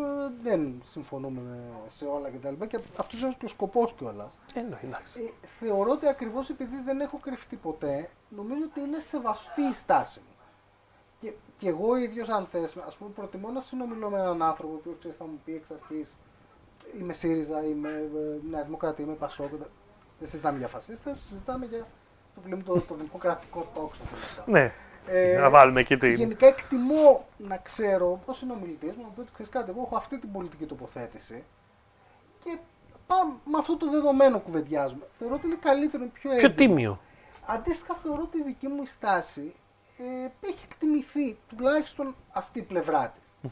δεν συμφωνούμε με- σε όλα κτλ. Και αυτός είναι και ο σκοπός κιόλας. εννοεί, εντάξει. Ε, θεωρώ ότι ακριβώς επειδή δεν έχω κρυφτεί ποτέ, νομίζω ότι είναι σεβαστή η στάση μου. Και, και εγώ ίδιος, αν θες, ας πούμε, προτιμώ να συνομιλώ με έναν άνθρωπο ο οποίος ξέρεις, θα μου πει εξ αρχής είμαι ΣΥΡΙΖΑ, είμαι ε, Νέα Δημοκρατία, είμαι Πασόκ. Δεν συζητάμε για φασίστες, συζητάμε για το, που λέμε το, το δημοκρατικό τόξο. τέλος Ναι, Ε, να βάλουμε εκεί την. Γενικά εκτιμώ να ξέρω πώ είναι ο μιλητή μου, ότι ξέρεις κάτι, εγώ έχω αυτή την πολιτική τοποθέτηση και πάμε, με αυτό το δεδομένο κουβεντιάζουμε. Θεωρώ ότι είναι καλύτερο, είναι πιο Πιο έντονο. τίμιο. Αντίστοιχα, θεωρώ ότι η δική μου η στάση ε, έχει εκτιμηθεί τουλάχιστον αυτή η πλευρά της.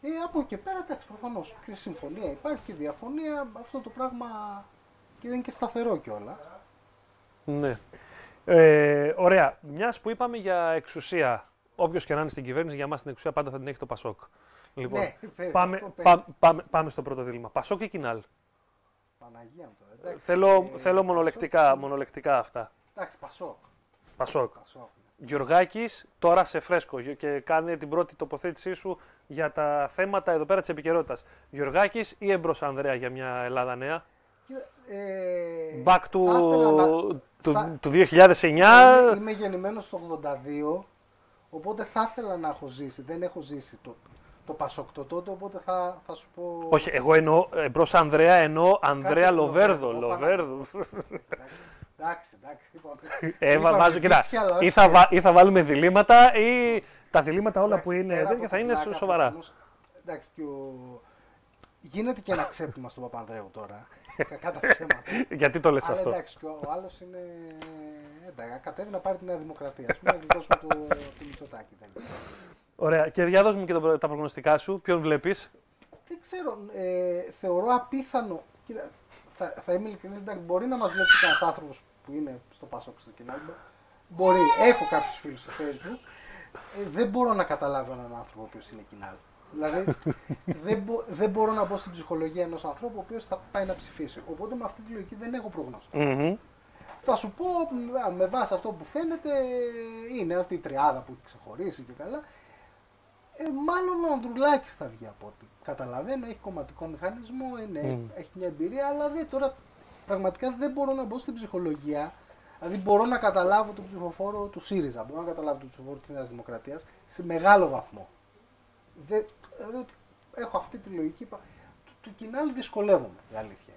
Ε, από εκεί και πέρα, εντάξει, προφανώς και συμφωνία υπάρχει και διαφωνία. Αυτό το πράγμα και δεν είναι και σταθερό κιόλας. Ναι. Ε, ωραία. Μιας που είπαμε για εξουσία, όποιος και να είναι στην κυβέρνηση, για μας την εξουσία πάντα θα την έχει το Πασόκ. Λοιπόν, Ναι, βέβαια, πάμε, αυτό παίζει. πά- πάμε, πάμε στο πρώτο δίλημα. Πασόκ ή Κινάλ; Παναγία μου τώρα. Εντάξει, Θέλω, ε, θέλω μονολεκτικά, Πασόκ, μονολεκτικά αυτά. Εντάξει, Πασόκ. Πασόκ. Πασόκ. Γιωργάκης, τώρα σε φρέσκο και κάνει την πρώτη τοποθέτησή σου για τα θέματα εδώ πέρα της επικαιρότητας. Γιωργάκης ή εμπρός Ανδρέα για μια Ελλάδα νέα; Κοίτα, ε, Back θα ήθελα να- to, του, θα- του 2009. Είμαι, είμαι γεννημένος το 82, οπότε θα ήθελα να έχω ζήσει. Δεν έχω ζήσει το, το Πασόκ το τότε, οπότε θα, θα σου πω. Όχι, εγώ εννοώ εμπρό Ανδρέα, εννοώ Ανδρέα Κάτσε, Λοβέρδο. Λοβέρδο, Λοβέρδο. Εντάξει, εντάξει. είπαμε. Ε, Είπαμε βάζω, κοιτά, βίτσια, αλλά όχι ή θα, βα- έτσι. ή θα βάλουμε διλήμματα ή τα διλήμματα όλα Εντάξει, που είναι πέρα τέτοια από θα την είναι πλάκα, σοβαρά. προφανώς, Εντάξει, και ο... Γίνεται και ένα ξέπλυμα στον Παπανδρέου τώρα. Κακά τα ψέματα. Γιατί το λες Αλλά αυτό; εντάξει, και ο, ο άλλος είναι. Εντάξει, κατέβει να πάρει τη Νέα Δημοκρατία. Α πούμε, να γλιτώσουμε το, το Μητσοτάκι. Δεν, Ωραία. Και διάδοσ' μου και το- τα προγνωστικά σου. Ποιον βλέπεις; δεν ξέρω. Ε, θεωρώ απίθανο. Κοίτα, θα, θα είμαι ειλικρινής. Μπορεί να μας βλέπει κανένας άνθρωπος που είναι στο Πασόκ στο κοινό. Μπορεί. Έχω κάποιους φίλους στο Facebook. Ε, δεν μπορώ να καταλάβω έναν άνθρωπο ο οποίος είναι κοινάλ. Δηλαδή, δεν, μπο- δεν μπορώ να μπω στην ψυχολογία ενός ανθρώπου ο οποίος θα πάει να ψηφίσει. Οπότε με αυτή τη λογική δεν έχω προγνωστό. Μμμ. Θα σου πω α, με βάση αυτό που φαίνεται είναι αυτή η τριάδα που έχει ξεχωρίσει και καλά. Ε, μάλλον ο Ανδρουλάκης θα βγει από ό,τι καταλαβαίνω. Έχει κομματικό μηχανισμό, είναι, Μμ. έχει μια εμπειρία, αλλά δεν, τώρα πραγματικά δεν μπορώ να μπω στην ψυχολογία. Δηλαδή μπορώ να καταλάβω τον ψηφοφόρο του ΣΥΡΙΖΑ, μπορώ να καταλάβω τον ψηφοφόρο της Νέας Δημοκρατίας σε μεγάλο βαθμό. Δεν, δηλαδή, ότι έχω αυτή τη λογική. πα- Του, του κοινάλ δυσκολεύομαι, η αλήθεια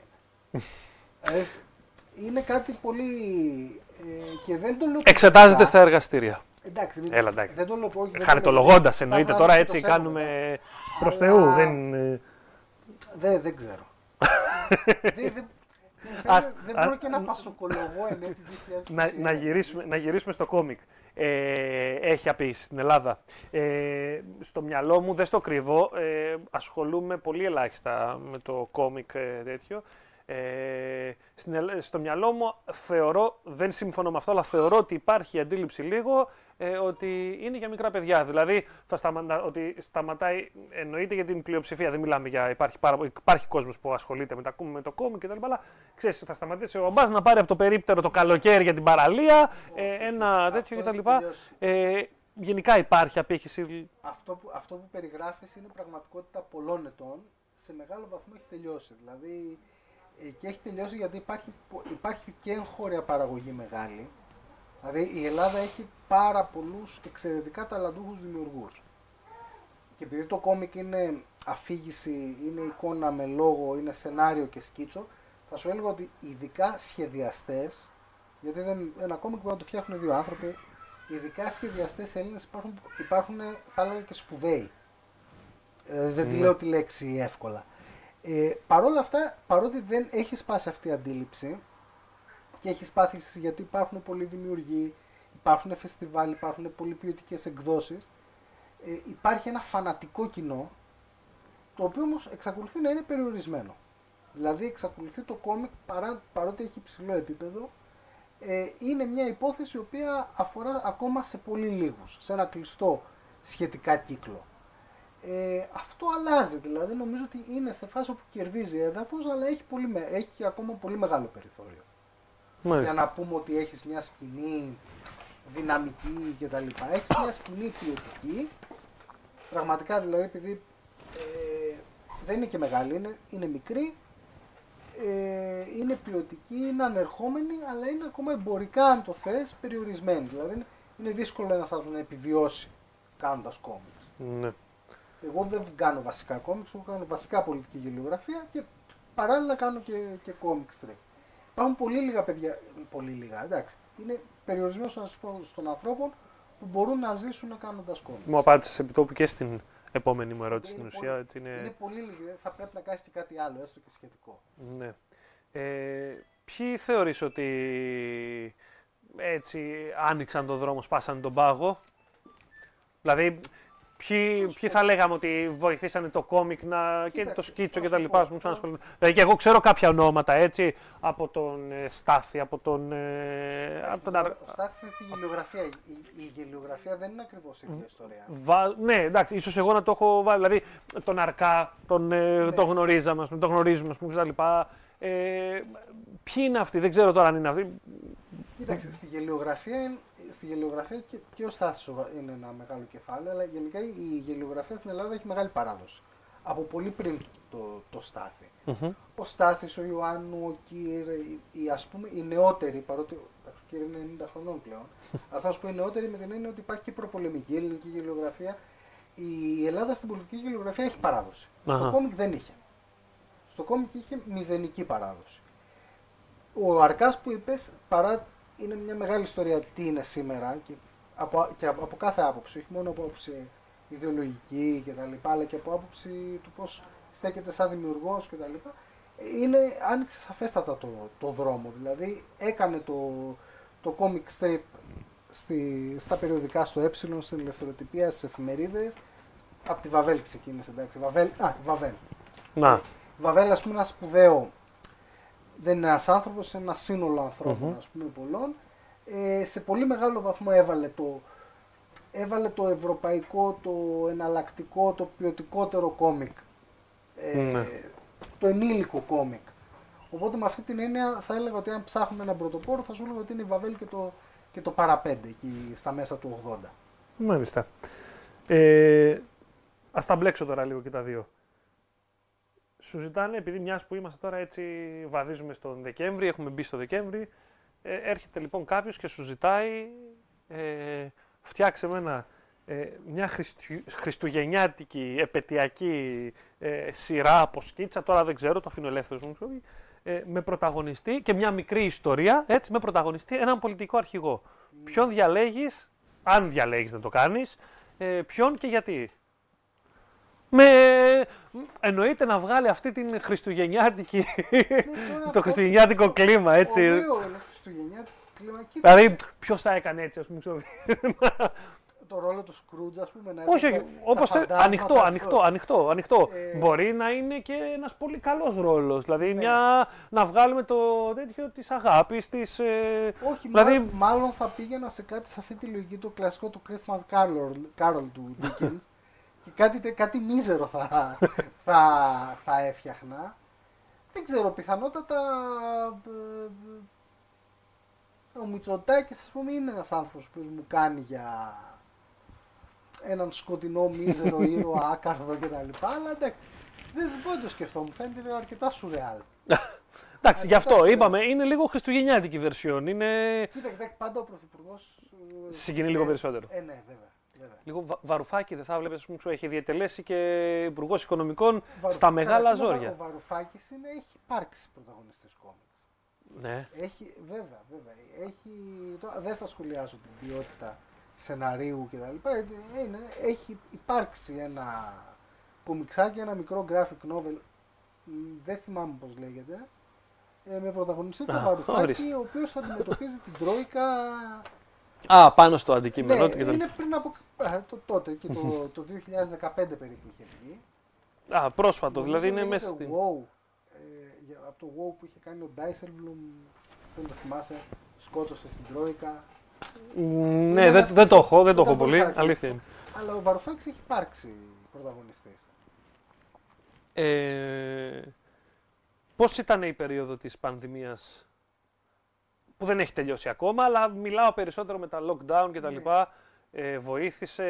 είναι. Ε, είναι κάτι πολύ. Ε, και δεν το λέω. Εξετάζεται προσωπικά. στα εργαστήρια. Εντάξει, μην- Έλα, εντάξει. δεν το λέω. όχι, δεν το λέω- Χαριτολογώντας Τα εννοείται πράγματα τώρα το έτσι σέβομαι, κάνουμε εντάξει. προς Αλλά- Θεού. Δεν... ε, Δεν, δεν ξέρω. δεν, δεν, Ας- δεν, δεν α- μπορώ και να πασοκολογώ εν έτη 2021. να, να, γυρίσουμε, να γυρίσουμε στο κόμικ. Ε, έχει απείσει στην Ελλάδα. Ε, στο μυαλό μου, δεν στο κρύβω, ε, ασχολούμαι πολύ ελάχιστα με το κόμικ ε, τέτοιο. Ε, στην, ελ- στο μυαλό μου θεωρώ, δεν συμφωνώ με αυτό, αλλά θεωρώ ότι υπάρχει η αντίληψη λίγο ε, ότι είναι για μικρά παιδιά. Δηλαδή, θα σταματά, ότι σταματάει, εννοείται για την πλειοψηφία, δεν μιλάμε για, υπάρχει, πάρα, υπάρχει κόσμος που ασχολείται με, τα, με το κόμικ κτλ. Αλλά ξέρεις, θα σταματήσει ο μπαμπάς να πάρει από το περίπτερο το καλοκαίρι για την παραλία, ε, ένα τέτοιο αυτό κτλ. έχει τελειώσει. Ε, γενικά υπάρχει απήχηση. αυτό, που, αυτό που περιγράφεις είναι πραγματικότητα πολλών ετών. Σε μεγάλο βαθμό έχει τελειώσει. Δηλαδή, ε, και έχει τελειώσει γιατί υπάρχει, πο- υπάρχει και εγχώρια παραγωγή μεγάλη. Δηλαδή η Ελλάδα έχει πάρα πολλούς εξαιρετικά ταλαντούχους δημιουργούς. Και επειδή το κόμικ είναι αφήγηση, είναι εικόνα με λόγο, είναι σενάριο και σκίτσο, θα σου έλεγα ότι ειδικά σχεδιαστές, γιατί δεν, ένα κόμικ μπορεί να το φτιάχνουν δύο άνθρωποι, ειδικά σχεδιαστές Έλληνες υπάρχουν, υπάρχουν θα έλεγα και σπουδαίοι. Ε, δεν τη Ναι. λέω τη λέξη εύκολα. Ε, Παρ' όλα αυτά, παρότι δεν έχει σπάσει αυτή η αντίληψη και έχει σπάσει γιατί υπάρχουν πολλοί δημιουργοί, υπάρχουν φεστιβάλ, υπάρχουν πολύ ποιοτικές εκδόσεις, ε, υπάρχει ένα φανατικό κοινό, το οποίο όμως εξακολουθεί να είναι περιορισμένο. Δηλαδή εξακολουθεί το κόμικ παρά, παρότι έχει υψηλό επίπεδο, ε, είναι μια υπόθεση η οποία αφορά ακόμα σε πολύ λίγους, σε ένα κλειστό σχετικά κύκλο. Ε, αυτό αλλάζει, δηλαδή νομίζω ότι είναι σε φάση που κερδίζει έδαφος, αλλά έχει, πολύ, με- έχει ακόμα πολύ μεγάλο περιθώριο. Μάλιστα. Για να πούμε ότι έχεις μια σκηνή δυναμική κτλ. Έχεις μια σκηνή ποιοτική, πραγματικά δηλαδή επειδή ε, δεν είναι και μεγάλη, είναι, είναι μικρή, ε, είναι ποιοτική, είναι ανερχόμενη, αλλά είναι ακόμα εμπορικά, αν το θες, περιορισμένη. Δηλαδή είναι, είναι δύσκολο ένας άνθρωπος να επιβιώσει κάνοντας κόμιξ. Ναι. Εγώ δεν κάνω βασικά κόμιξ, εγώ κάνω βασικά πολιτική γελιογραφία και παράλληλα κάνω και, και κόμιξ strip. Υπάρχουν πολύ λίγα παιδιά, πολύ λίγα, εντάξει. Είναι περιορισμένος ο αριθμός των ανθρώπων που μπορούν να ζήσουν κάνοντας κόμιξ. Μου απάντησες επί τόπου και στην επόμενη μου ερώτηση στην Είναι ουσία. πολύ- έτσι Είναι είναι... πολύ λίγοι, δεν θα πρέπει να κάνεις και κάτι άλλο, έστω και σχετικό. Ναι. Ε, ποιοι θεωρείς ότι έτσι άνοιξαν τον δρόμο, σπάσανε τον πάγο; Δηλαδή, ποιοι, ποιοι θα λέγαμε ότι βοηθήσανε το κόμικ να, και Κοίταξε, το σκίτσο θα και σου τα πω, λοιπά. ας πούμε, θα- ξανασχοληθούν. Δηλαδή, και εγώ ξέρω κάποια ονόματα, έτσι, από τον ε, Στάθη, από τον... Ε, από τον Αρ- Ο Στάθης είναι στη γελιογραφία. Η, η γελιογραφία δεν είναι ακριβώς η ίδια ιστορία. Βα... Ναι, εντάξει, ίσως εγώ να το έχω βάλει. Δηλαδή, τον Αρκά, τον, ε, Ναι. τον γνωρίζαμε, ας πούμε, τον γνωρίζουμε, ας πούμε, κτλ. Ε, ποιοι είναι αυτοί, δεν ξέρω τώρα αν είναι αυτοί. Κοίταξε, στη γελιογραφία, είναι- στη γελιογραφία και, και ο Στάθης ο- είναι ένα μεγάλο κεφάλαιο, αλλά γενικά η γελιογραφία στην Ελλάδα έχει μεγάλη παράδοση. Από πολύ πριν το, το Στάθη. Μμμ. Ο Στάθης, ο Ιωάννου, ο Κύρ, οι, οι, ας πούμε, οι νεότεροι, παρότι ο Κύρ είναι 90 χρονών πλέον, αλλά θα σου πω οι νεότεροι με την έννοια ότι υπάρχει και προπολεμική ελληνική γελιογραφία. Η Ελλάδα στην πολιτική γελιογραφία έχει παράδοση. Αχα. Στο κόμικ δεν είχε. Στο κόμικ είχε μηδενική παράδοση. Ο Αρκάς που είπες, παρά είναι μια μεγάλη ιστορία τι είναι σήμερα και από, και από, από κάθε άποψη, όχι μόνο από άποψη ιδεολογική και τα λοιπά, αλλά και από άποψη του πώς στέκεται σαν δημιουργός και τα λοιπά, είναι, άνοιξε σαφέστατα το, το δρόμο. Δηλαδή έκανε το, το comic strip στη, στα περιοδικά στο ε, στην ελευθεροτυπία, στις εφημερίδες, από τη Βαβέλ ξεκίνησε, εντάξει, Βαβέλ, α, Βαβέλ. Να. Η Βαβέλ, ας πούμε, ένα σπουδαίο, δεν είναι ένας άνθρωπος, είναι ένα σύνολο ανθρώπων, Μμμ. ας πούμε, πολλών. Ε, σε πολύ μεγάλο βαθμό έβαλε το, έβαλε το ευρωπαϊκό, το εναλλακτικό, το ποιοτικότερο κόμικ. Ε, Ναι. Το ενήλικο κόμικ. Οπότε με αυτή την έννοια θα έλεγα ότι αν ψάχνουμε έναν πρωτοπόρο θα σου έλεγα ότι είναι η Βαβέλ και το, και το παραπέντε εκεί στα μέσα του 80. Μάλιστα. Ε, ας τα μπλέξω τώρα λίγο και τα δύο. Σου ζητάνε, επειδή μιας που είμαστε τώρα έτσι βαδίζουμε στον Δεκέμβρη, έχουμε μπει στο Δεκέμβρη, ε, έρχεται λοιπόν κάποιος και σου ζητάει ε, φτιάξε με ένα, ε, μια χριστου, χριστουγεννιάτικη, επαιτειακή ε, σειρά από σκίτσα, τώρα δεν ξέρω, το αφήνω ελεύθερο μου, ξέρω, ε, με πρωταγωνιστή και μια μικρή ιστορία, έτσι, με πρωταγωνιστή έναν πολιτικό αρχηγό. Ποιον διαλέγεις, αν διαλέγεις να το κάνεις, ε, ποιον και γιατί. Με... Εννοείται να βγάλει αυτή την χριστουγεννιάτικη, τώρα το αυτό- χριστουγεννιάτικο κλίμα, έτσι. Ωραίο είναι Χριστουγεννιάτικο κλίμα. Κοίτα, Δηλαδή, ποιος θα έκανε έτσι, ας πούμε. ξέρω. το ρόλο του Σκρούτζ, ας πούμε, να όχι, έπαιζε όχι. τα Όπως φαντάσματα, Ανοιχτό, αυτό. ανοιχτό, ανοιχτό. ανοιχτό. Ε, Μπορεί να είναι και ένας πολύ καλός ρόλος. Δηλαδή, Ναι. μια, να βγάλουμε το τέτοιο της αγάπης, της. Ε, Όχι, δηλαδή, μάλλον, μάλλον θα πήγαινα σε κάτι σε αυτή τη λογική το κλασικό του Christmas Carol, Carol του Dickens και κάτι, τε- κάτι μίζερο θα, θα, θα έφτιαχνα. Δεν ξέρω, πιθανότατα ε, ε, ο Μητσοτάκης ας πούμε είναι ένας άνθρωπος που μου κάνει για έναν σκοτεινό μίζερο ήρωα άκαρδο κτλ. Αλλά εντάξει, δεν μπορώ να το σκεφτώ, μου φαίνεται αρκετά σουρεάλ. εντάξει, γι' αυτό εντάξει, είπαμε, είναι λίγο χριστουγεννιάτικη version. Είναι. Κοίτα, κοιτάξτε, πάντα ο Πρωθυπουργός. Συγκινεί λίγο περισσότερο. Ε, ναι, βέβαια. Βέβαια. Λίγο βα- βαρουφάκι δεν θα βλέπεις, ας πούμε, ξέρω, έχει διατελέσει και υπουργός οικονομικών Βαρου- στα μεγάλα Καταρχήν, ο Βα- ζόρια. Ο Βαρουφάκης έχει υπάρξει πρωταγωνιστής κόμιξ. Ναι. Έχει, βέβαια, βέβαια. Έχει, τώρα δεν θα σχολιάσω την ποιότητα σεναρίου κτλ. Ε, είναι- Έχει υπάρξει ένα κομιξάκι, ένα μικρό graphic novel δεν θυμάμαι πώς λέγεται, ε, με πρωταγωνιστή τον Α, Βαρουφάκη, ορίστε. ο οποίος αντιμετωπίζει την Τρόικα Α, πάνω στο αντικείμενο ναι, του και τα λοιπά. είναι πριν από α, το, τότε και το, το 2015 περίπου είχε βγει. Α, πρόσφατο, δηλαδή είναι Νομίζω μέσα λέγεται στην. Wow. Ε, για- από το WoW που είχε κάνει ο Dijsselbloem, δεν το θυμάσαι, σκότωσε στην Τρόικα. Μ, Ναι, δεν, ένας- δεν το έχω, δεν το ήταν έχω πολύ πολύ. χαρακτηριστικό. Αλήθεια είναι. Αλλά ο Βαρουφάκης έχει υπάρξει πρωταγωνιστής. Ε, πώς ήταν η περίοδο της πανδημίας που δεν έχει τελειώσει ακόμα, αλλά μιλάω περισσότερο με τα lockdown και τα Ναι. λοιπά. Ε, βοήθησε...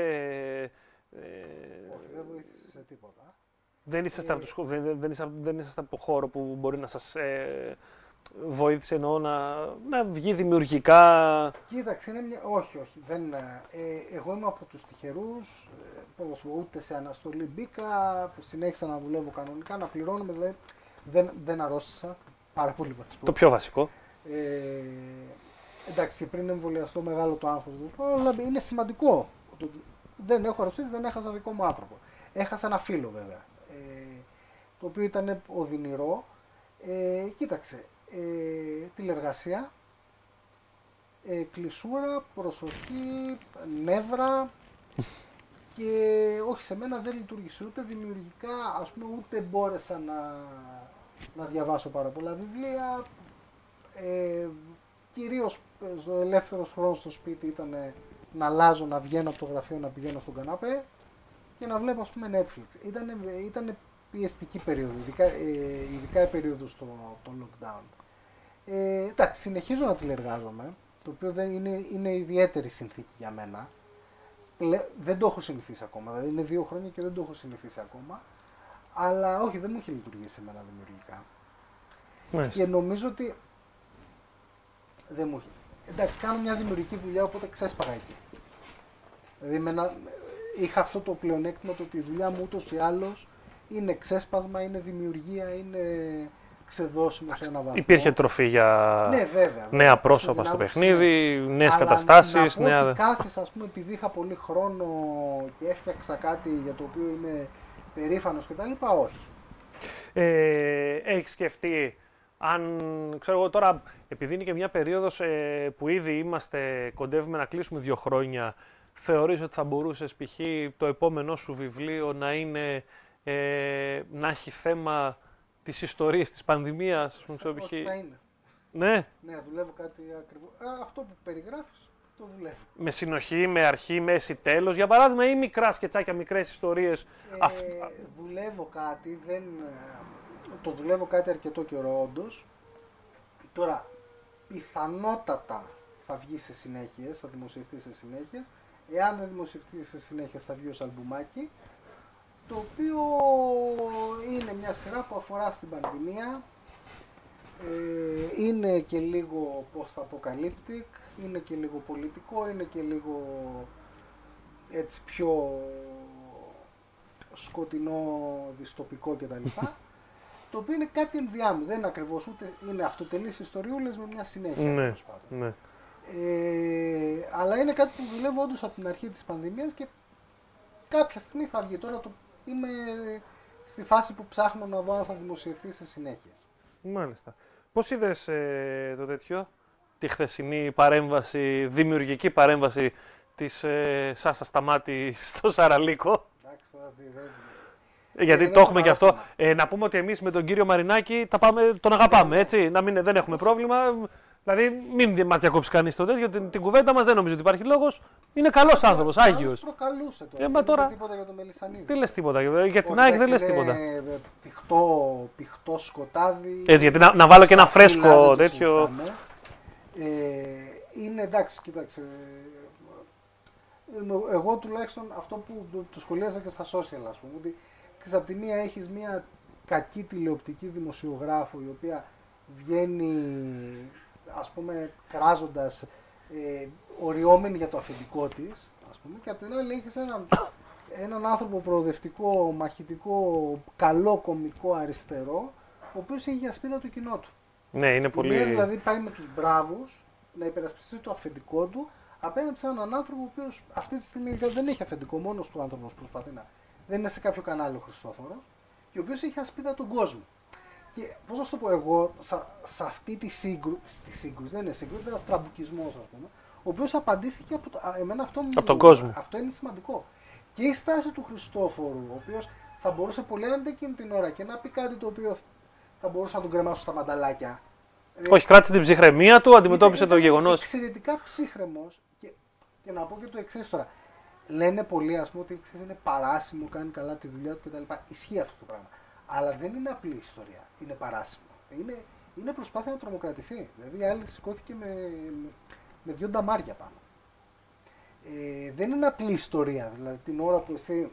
Ε, Όχι, δεν βοήθησε σε τίποτα. δεν, είσαστε Ε, από το, σχο- δεν, δεν, δεν, είσαστε, δεν είσαστε από το χώρο που μπορεί να σας ε, βοήθησε εννοώ να, να βγει δημιουργικά. Κοίταξε, είναι μια... όχι, όχι. Δεν... Ε, εγώ είμαι από τους τυχερούς, ε, πώς να σου πω, ούτε σε αναστολή μπήκα, συνέχισα να δουλεύω κανονικά, να πληρώνουμε, δηλαδή δεν, δεν αρρώστησα, πάρα πολύ βασικό. Το πιο βασικό. Ε, εντάξει, και πριν εμβολιαστώ μεγάλο το άγχος του, αλλά είναι σημαντικό. Το ότι δεν έχω αρρωστήσει, δεν έχασα δικό μου άνθρωπο. Έχασα ένα φίλο βέβαια, ε, το οποίο ήταν οδυνηρό. Ε, κοίταξε, ε, τηλεργασία, ε, κλεισούρα, προσοχή, νεύρα και όχι σε μένα δεν λειτουργήσε ούτε δημιουργικά, ας πούμε ούτε μπόρεσα να, να διαβάσω πάρα πολλά βιβλία, ε, κυρίως στο ελεύθερο χρόνο στο σπίτι ήταν να αλλάζω, να βγαίνω από το γραφείο, να πηγαίνω στον καναπέ και να βλέπω ας πούμε Netflix. Ήταν, ήταν πιεστική περίοδο, ειδικά, ε, ειδικά η περίοδος στο το lockdown. Ε, εντάξει, συνεχίζω να τηλεργάζομαι, το οποίο δεν είναι, είναι ιδιαίτερη συνθήκη για μένα. Πλε- δεν το έχω συνηθίσει ακόμα, δηλαδή είναι δύο χρόνια και δεν το έχω συνηθίσει ακόμα. Αλλά όχι, δεν μου έχει λειτουργήσει εμένα δημιουργικά. Μάλιστα. Και νομίζω ότι δεν μου έχει. Εντάξει, κάνω μια δημιουργική δουλειά, οπότε ξέσπαγα εκεί. Δηλαδή, με ένα... είχα αυτό το πλεονέκτημα το ότι η δουλειά μου ούτως ή άλλως είναι ξέσπασμα, είναι δημιουργία, είναι ξεδώσιμο σε ένα βαθμό. Υπήρχε τροφή για Ναι, βέβαια. νέα Στην πρόσωπα στο άποψη, παιχνίδι, ναι. νέες Αλλά καταστάσεις, να πω νέα... Ότι κάθισα, ας πούμε, επειδή είχα πολύ χρόνο και έφτιαξα κάτι για το οποίο είμαι περήφανος κτλ. Όχι. Ε, έχεις σκεφτεί αν, ξέρω εγώ τώρα, επειδή είναι και μια περίοδος ε, που ήδη είμαστε, κοντεύουμε να κλείσουμε δύο χρόνια, θεωρείς ότι θα μπορούσες π.χ. το επόμενό σου βιβλίο να είναι, ε, να έχει θέμα τις ιστορίες της πανδημίας, ας πούμε, ξέρω, π.χ. Όχι, θα είναι. Ναι, Ναι, δουλεύω κάτι ακριβώς. Α, αυτό που περιγράφεις, το δουλεύω. με συνοχή, με αρχή, μέση, τέλος. Για παράδειγμα, ή μικρά σκετσάκια, μικρές ιστορίες. Ε, Αυ- δουλεύω κάτι, δεν, ε, το δουλεύω κάτι αρκετό καιρό όντως. Τώρα, πιθανότατα θα βγει σε συνέχειες, θα δημοσιευτεί σε συνέχειες. Εάν δεν δημοσιευτεί σε συνέχεια θα βγει ως αλμπουμάκι. Το οποίο είναι μια σειρά που αφορά στην πανδημία. Ε, είναι και λίγο post-apocalyptic, είναι και λίγο πολιτικό, είναι και λίγο έτσι πιο σκοτεινό, δυστοπικό κτλ. Το οποίο είναι κάτι ενδιάμεσο. Δεν είναι ακριβώς ούτε είναι αυτοτελείς ιστοριούλες με μια συνέχεια. Ναι, τέλος πάντων. ναι. Ε, αλλά είναι κάτι που δουλεύω όντως από την αρχή της πανδημίας και κάποια στιγμή θα βγει. Τώρα το, είμαι στη φάση που ψάχνω να δω αν θα δημοσιευτεί σε συνέχεια. Μάλιστα. Πώς είδες ε, το τέτοιο, τη χθεσινή παρέμβαση, δημιουργική παρέμβαση της ε, Σάσα Σταμάτη στο Σαραλίκο; Εντάξει, τώρα τι- δεν- Ε, Γιατί δεν το έχουμε έχω και αυτό. παράπονο. Ε, να πούμε ότι εμείς με τον κύριο Μαρινάκη τα πάμε, τον αγαπάμε, έτσι. Να μην, δεν έχουμε πρόβλημα. Δηλαδή, μην μας διακόψει κανείς το τέτοιο. Την, την κουβέντα μας δεν νομίζω ότι υπάρχει λόγος. Είναι καλός άνθρωπος, Άλλος Άγιος. προκαλούσε τώρα. Ε, μα δεν είπε τώρα- τίποτα για το Μελισανίδη. Δεν λες τίποτα. Για την Όχι, ΑΕΚ δεν λες εντάξει, τίποτα. είναι Πηχτό, πηχτό σκοτάδι. Έτσι, γιατί να, να βάλω και ένα Σαφίλα, φρέσκο δεν το τέτοιο. συζητάμε. Ε, είναι εντάξει, κοίταξε. ε, Εγώ τουλάχιστον αυτό που το, το σχολίαζα και στα social, ας πούμε, ότι ξέρεις, από τη μία έχεις μία κακή τηλεοπτική δημοσιογράφο η οποία βγαίνει, ας πούμε, κράζοντας, ε, οριόμενη για το αφεντικό της, ας πούμε, και από την άλλη έχεις έναν, έναν άνθρωπο προοδευτικό, μαχητικό, καλό κομικό αριστερό, ο οποίος έχει για σπίτι το κοινό του. Ναι, είναι Η μία πολύ. δηλαδή πάει με τους μπράβους να υπερασπιστεί το αφεντικό του απέναντι σε έναν άνθρωπο ο οποίος αυτή τη στιγμή δεν έχει αφεντικό, μόνος του άνθρωπος προσπαθεί να. Δεν είναι σε κάποιο κανάλι ο Χριστόφορος και ο οποίος έχει ασπίδα τον κόσμο. Και πώς να σου το πω εγώ, σε αυτή τη σύγκρουση, σύγκρουση, δεν είναι σύγκρουση, είναι ένας τραμπουκισμός, ας πούμε, ο οποίος απαντήθηκε από το, εμένα αυτό από τον κόσμο. Αυτό είναι σημαντικό. Και η στάση του Χριστόφορου, ο οποίος θα μπορούσε πολύ να εκείνη την ώρα και να πει κάτι το οποίο θα μπορούσε να τον κρεμάσω στα μανταλάκια. Ε, Όχι, κράτησε την ψυχραιμία του, αντιμετώπισε το γεγονός. Εξαιρετικά ψύχρεμος. Και, και να πω και το εξής τώρα. Λένε πολλοί, ας πούμε, ότι ξέρεις, είναι παράσιμο, κάνει καλά τη δουλειά του κτλ. Ισχύει αυτό το πράγμα. Αλλά δεν είναι απλή ιστορία. Είναι παράσιμο. Είναι, είναι προσπάθεια να τρομοκρατηθεί. Δηλαδή, η άλλη σηκώθηκε με, με δύο νταμάρια πάνω. Ε, δεν είναι απλή ιστορία. Δηλαδή, την ώρα που εσύ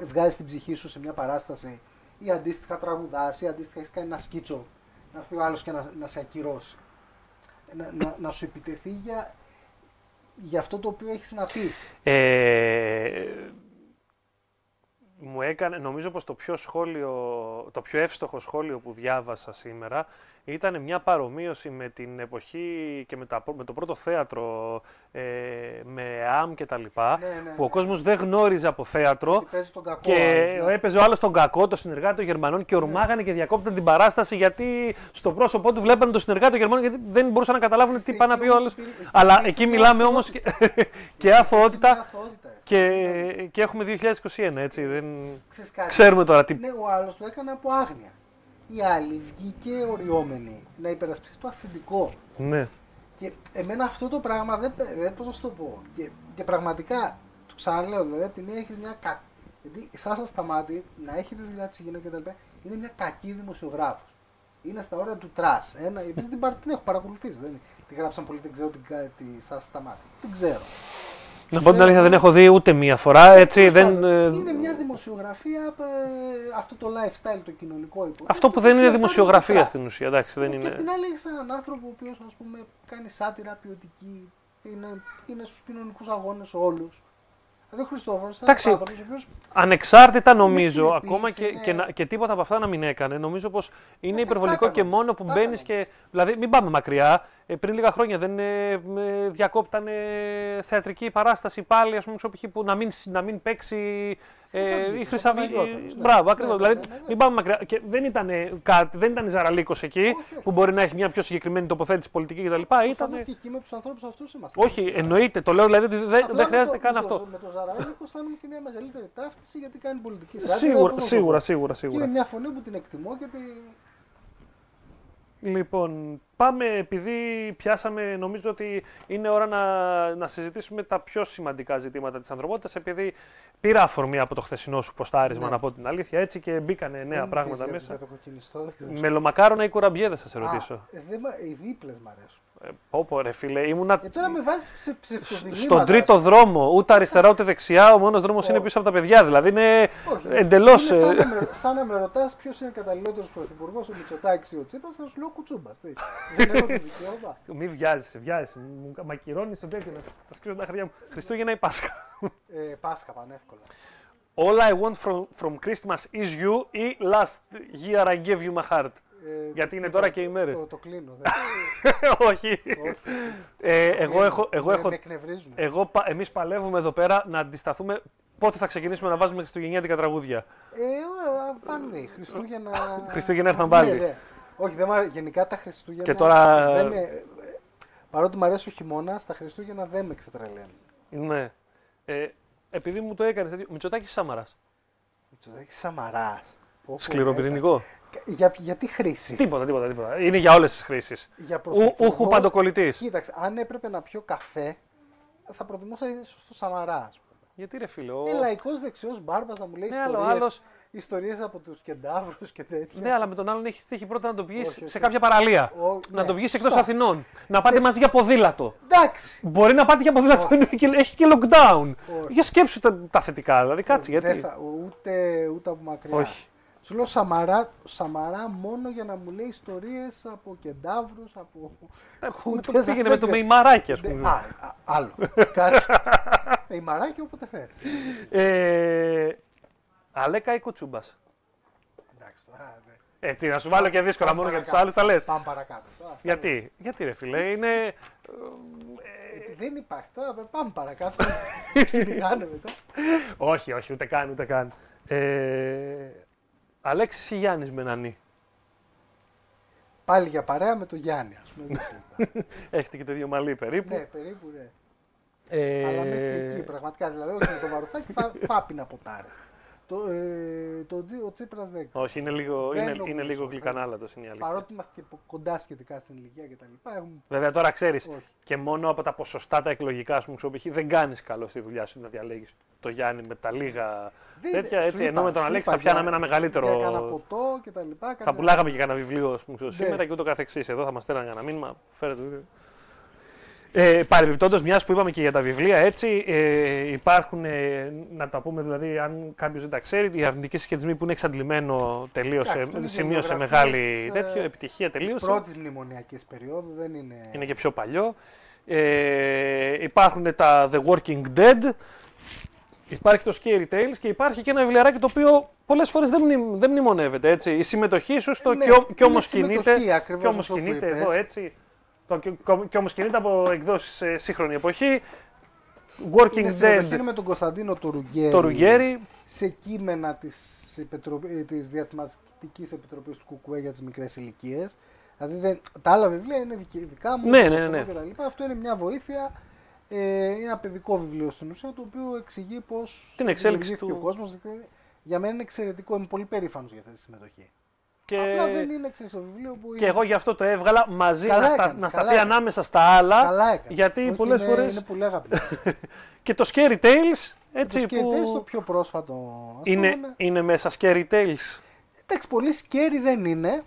βγάζεις την ψυχή σου σε μια παράσταση ή αντίστοιχα τραγουδάς ή αντίστοιχα έχεις κάνει ένα σκίτσο να έρθει ο άλλος και να, να σε ακυρώσει. Να, να, να σου επιτεθεί για, για αυτό το οποίο έχεις να πεις. Ε, μου έκανε, νομίζω πως το πιο, σχόλιο, το πιο εύστοχο σχόλιο που διάβασα σήμερα ήταν μια παρομοίωση με την εποχή και με, τα, με το πρώτο θέατρο ε, με ΑΜ και τα λοιπά, Ναι, ναι, που ο ναι. κόσμος δεν γνώριζε από θέατρο Και παίζει τον κακό. και άλλος, ναι. έπαιζε ο άλλος τον κακό, το συνεργάτη των Γερμανών και ορμάγανε και διακόπταν την παράσταση γιατί στο πρόσωπό του βλέπανε τον συνεργάτη των Γερμανών γιατί δεν μπορούσαν να καταλάβουν τι πάει να πει ο Εκεί άλλος. όμως υπήρχε- Αλλά υπήρχε εκεί μια μιλάμε όμως και, και Μια αθωότητα αθωότητα, ρε. Και, και έχουμε 2021, έτσι. Δεν... Ξέρεις κάτι; Ξέρουμε τώρα τι. Ναι, ο άλλος το έκανε από άγνοια. Η άλλη βγήκε ωρυόμενη να υπερασπιστεί το αφεντικό. Ναι. Και εμένα αυτό το πράγμα δεν, δεν πώς να σου το πω. Και, και πραγματικά, το ξαναλέω, δηλαδή από τη μία έχεις μια κακή. Γιατί η Σάσα Σταμάτη να έχει τη δουλειά της γυναίκα κτλ. είναι μια κακή δημοσιογράφος. Είναι στα όρια του trash. Ένα, επειδή την, παρα- την έχω παρακολουθήσει. Δεν, είναι. τη γράψαν πολύ, δεν ξέρω την, κα- τη Σάσα Σταμάτη. Δεν ξέρω. Να πω την αλήθεια, δεν έχω δει ούτε μία φορά. Έτσι, Τέλος δεν, πάντων, ε, Είναι μια δημοσιογραφία, ε, αυτό το lifestyle, το κοινωνικό υποτίθεται. αυτό που το δεν είναι οποίο δημοσιογραφία κάνει στην ουσία. Εντάξει, δεν και είναι. απ' την άλλη έχει έναν άνθρωπο ο οποίος ας πούμε κάνει σάτυρα ποιοτική, είναι, είναι στους κοινωνικούς αγώνες όλους. Δηλαδή ο Χριστόφορος είναι ένας Εντάξει. άνθρωπο ο οποίος. Ανεξάρτητα νομίζω, συνεπής, ακόμα και, είναι- και, να- και τίποτα από αυτά να μην έκανε, νομίζω πως είναι Ε, τα υπερβολικό έκανα. και μόνο που Τα μπαίνεις έκανα. και. Δηλαδή, μην πάμε μακριά. Ε, πριν λίγα χρόνια δεν ε, με διακόπτανε θεατρική παράσταση πάλι, ας πούμε, ξέρω, π.χ. που να μην, να μην παίξει ε, Χρυσαυγίτης, η ο Χρυσαυγή. Παναγιώταρος, ναι. Μπράβο, Ναι, ακριβώς. ναι, δηλαδή, ναι, ναι, ναι. μην πάμε μακριά. Και δεν ήταν, κάτι, δεν ήταν Ζαραλίκος εκεί, όχι. που μπορεί να έχει μια πιο συγκεκριμένη τοποθέτηση πολιτική κτλ. Ήταν... Ήταν. και εκεί με τους ανθρώπους αυτούς είμαστε. Όχι, εννοείται. Το λέω δηλαδή ότι δεν, Απλά δεν με χρειάζεται το- καν με αυτό. Το, με το Ζαραλίκο αισθάνομαι και μια μεγαλύτερη ταύτιση γιατί κάνει πολιτική σάτυρα. Σίγουρα, πώς να το σίγουρα, πω. σίγουρα, Και σίγουρα. είναι μια φωνή που την εκτιμώ και τη... Λοιπόν, πάμε επειδή πιάσαμε, νομίζω ότι είναι ώρα να, να συζητήσουμε τα πιο σημαντικά ζητήματα της ανθρωπότητας, επειδή πήρα αφορμή από το χθεσινό σου ποστάρισμα, Ναι. να πω την αλήθεια, έτσι και μπήκανε νέα Δεν μου πράγματα πεις για- μέσα. Για το κοκκινιστό δεν ξέρω. Μελομακάρονα ή κουραμπιέδες θα σε Α, ρωτήσω. ε, δεν μ' οι δίπλες μ' αρέσουν. Ε, πω πω ρε φίλε, ήμουνα Ε, τώρα με βάζεις ψε, ψευτοδιλήμματα. στον τρίτο δρόμο, ούτε αριστερά ούτε δεξιά, ο μόνος δρόμος είναι Όχι. πίσω από τα παιδιά, δηλαδή είναι Όχι, εντελώς... Είναι σαν, ε, να με, σαν να με ρωτάς ποιος είναι καταλληλότερος πρωθυπουργός, ο Μητσοτάκης ή ο Τσίπρας, θα σου λέω κουτσούμπας. Τι. Δεν έχω το δικαίωμα. Μη βιάζεσαι, βιάζεσαι. Μου μακυρώνεις το τέτοιο, να τα σκίσω τα χέρια μου. Χριστούγεννα ή Πάσχα. Ε, Πάσχα πανεύκολα. All I want from, from Christmas is you ή last year I gave you my heart. Ε, Γιατί είναι τι τώρα το- και οι μέρες. Το, το κλείνω. Δεν, Όχι. όχι. Ε, εγώ έχω, εγώ Με- έχω, Με εκνευρίζουν. εγώ, πα- εμείς παλεύουμε εδώ πέρα να αντισταθούμε πότε θα ξεκινήσουμε να βάζουμε χριστουγεννιάτικα τραγούδια. Ε, ωραία, πάνε δει. Χριστούγεννα. Χριστούγεννα έρθαν πάλι. Ναι, ναι. Όχι, δεν μ' αρέ- γενικά τα Χριστούγεννα. Και τώρα- Δεν με, ε, παρότι μου αρέσει ο χειμώνας, τα Χριστούγεννα δεν με ξετρελαίνουν. Ναι. Ε, επειδή μου το έκανες τέτοιο. Μητσοτάκης Σάμαρα. Μητσοτάκης Σαμαράς. Σκληροπυρηνικό. Για, για τι χρήση; Τίποτα, τίποτα, τίποτα. Είναι για όλες τις χρήσεις. Για Ούχου πρωθυπουργό- παντοκολλητής. Κοίταξε, αν έπρεπε να πιω καφέ, θα προτιμούσα ίσω στο Σαμαρά. ας πούμε. Γιατί ρε φίλε. ο- Είναι λαϊκός δεξιός μπάρμπας να μου λέει Ναι, αλλά ο ιστορίες, άλλος- ιστορίες από τους κεντάβρου και τέτοια. Ναι, αλλά με τον άλλον έχεις τύχει πρώτα να το πιει Όχι, σε όχι. κάποια παραλία. Ο- να ναι, το πιει εκτός σωστά. Αθηνών. Να πάτε μαζί για ποδήλατο. Εντάξει. Μπορεί να πάτε για ποδήλατο, έχει και- έχει και lockdown. Όχι. Για σκέψου τα, τα θετικά, δηλαδή κάτσε Δεν γιατί. θα- ούτε, ούτε από μακριά. Όχι. Σου λέω Σαμαρά, Σαμαρά μόνο για να μου λέει ιστορίες από κεντάβρους, από... Με χούτες, το πήγαινε με το αφέντε. μεϊμαράκι, ας Ναι, πούμε. α, α, άλλο. Κάτσε. Η μαράκι όποτε θες. Ε, Αλέκα ή κουτσούμπας; Εντάξει, τώρα, ναι. Ε, τι, να σου βάλω και δύσκολα μόνο για τους παρακάτω. άλλους τα λες. Πάμε παρακάτω. Τώρα, Γιατί, γιατί ρε φίλε, είναι. Γιατί δεν υπάρχει τώρα, πάμε παρακάτω. Κυνηγάνε μετά. όχι, όχι, ούτε καν, ούτε καν. Ε, Αλέξης ή Γιάννης με έναν. Πάλι για παρέα με το Γιάννη, ας πούμε. Έχετε και το ίδιο μαλλί περίπου. Ναι, περίπου, ναι. Ε, Αλλά μέχρι εκεί πραγματικά, δηλαδή, όχι με το βαρουφάκι θα, θα πίνα ποτάρι. Το, ε, το, Τζι- ο Τσίπρας δεν ξέρω. Όχι, είναι λίγο, Δεν είναι, νομίζω. είναι λίγο γλυκανάλατος είναι η αλήθεια. Παρότι είμαστε και κοντά σχετικά στην ηλικία κτλ. Έχουμε... Βέβαια τώρα ξέρεις, Όχι. και μόνο από τα ποσοστά τα εκλογικά σου ξοπηχεί, δεν κάνεις καλό στη δουλειά σου να διαλέγεις το Γιάννη με τα λίγα Δεν- τέτοια. σου Έτσι, είπα, ενώ με τον σου Αλέξη είπα θα πιάναμε για- ένα μεγαλύτερο. Για κανένα ποτό κτλ. Θα πουλάγαμε και κανένα βιβλίο ας πούμε, σήμερα Ναι. και ούτω καθεξής. Εδώ θα μας στέλναν κανένα μήνυμα. Φέρετε το βιβλίο. Ε, Παρεμπιπτόντως, μιας που είπαμε και για τα βιβλία, έτσι ε, υπάρχουν, ε, να τα πούμε δηλαδή, αν κάποιος δεν τα ξέρει, οι αρνητικοί συσχετισμοί που είναι εξαντλημένο τελείωσε, Εντάξει, είναι σημείωσε βιογραφίες, μεγάλη ε, τέτοιο, επιτυχία Της τελείωσε. πρώτης μνημονιακής περίοδου δεν είναι. Είναι και πιο παλιό. Ε, υπάρχουν τα The Working Dead, υπάρχει το Scary Tales και υπάρχει και ένα βιβλιαράκι το οποίο πολλές φορές δεν, μνη- δεν μνημονεύεται. Έτσι. Η συμμετοχή σου στο Ναι, και, ό- και είναι όμως συμμετοχή, κινείται, ακριβώς και όμως αυτό που κινείται είπες. εδώ έτσι. Το, και, και όμως κινείται από εκδόσεις σε σύγχρονη εποχή. Working Είναι συμμετοχή Dead, είναι με τον Κωνσταντίνο το Ρουγκέρι. το Ρουγγέρι. Σε κείμενα της, Επιτροπ... ε, της Διατηματικής Επιτροπής του Κουκουέ για τις μικρές ηλικίες. Δηλαδή δεν... τα άλλα βιβλία είναι δικ- δικά μου. Ναι, το ναι, Κωνσταντίνο ναι. και τα λοιπά. Αυτό είναι μια βοήθεια. Ε, είναι ένα παιδικό βιβλίο στην ουσία το οποίο εξηγεί πώς Την εξέλιξη δημιουργήθηκε του- ο κόσμος. Για μένα είναι εξαιρετικό, είμαι πολύ περήφανος για αυτή τη συμμετοχή. Και, Απλά δεν είναι ξέρεις, το βιβλίο που και είναι... εγώ γι' αυτό το έβγαλα μαζί Καλά να, στα- έκανες, να καλά σταθεί έκανες. ανάμεσα στα άλλα. Καλά έκανες. γιατί Όχι, πολλές είναι, φορές- Είναι πολύ αγαπητό. Και το Scary Tales, έτσι το που σκέφτεσαι το πιο πρόσφατο. ας είναι, πούμε, είναι μέσα Scary Tales. Εντάξει, πολύ σκέρι δεν είναι.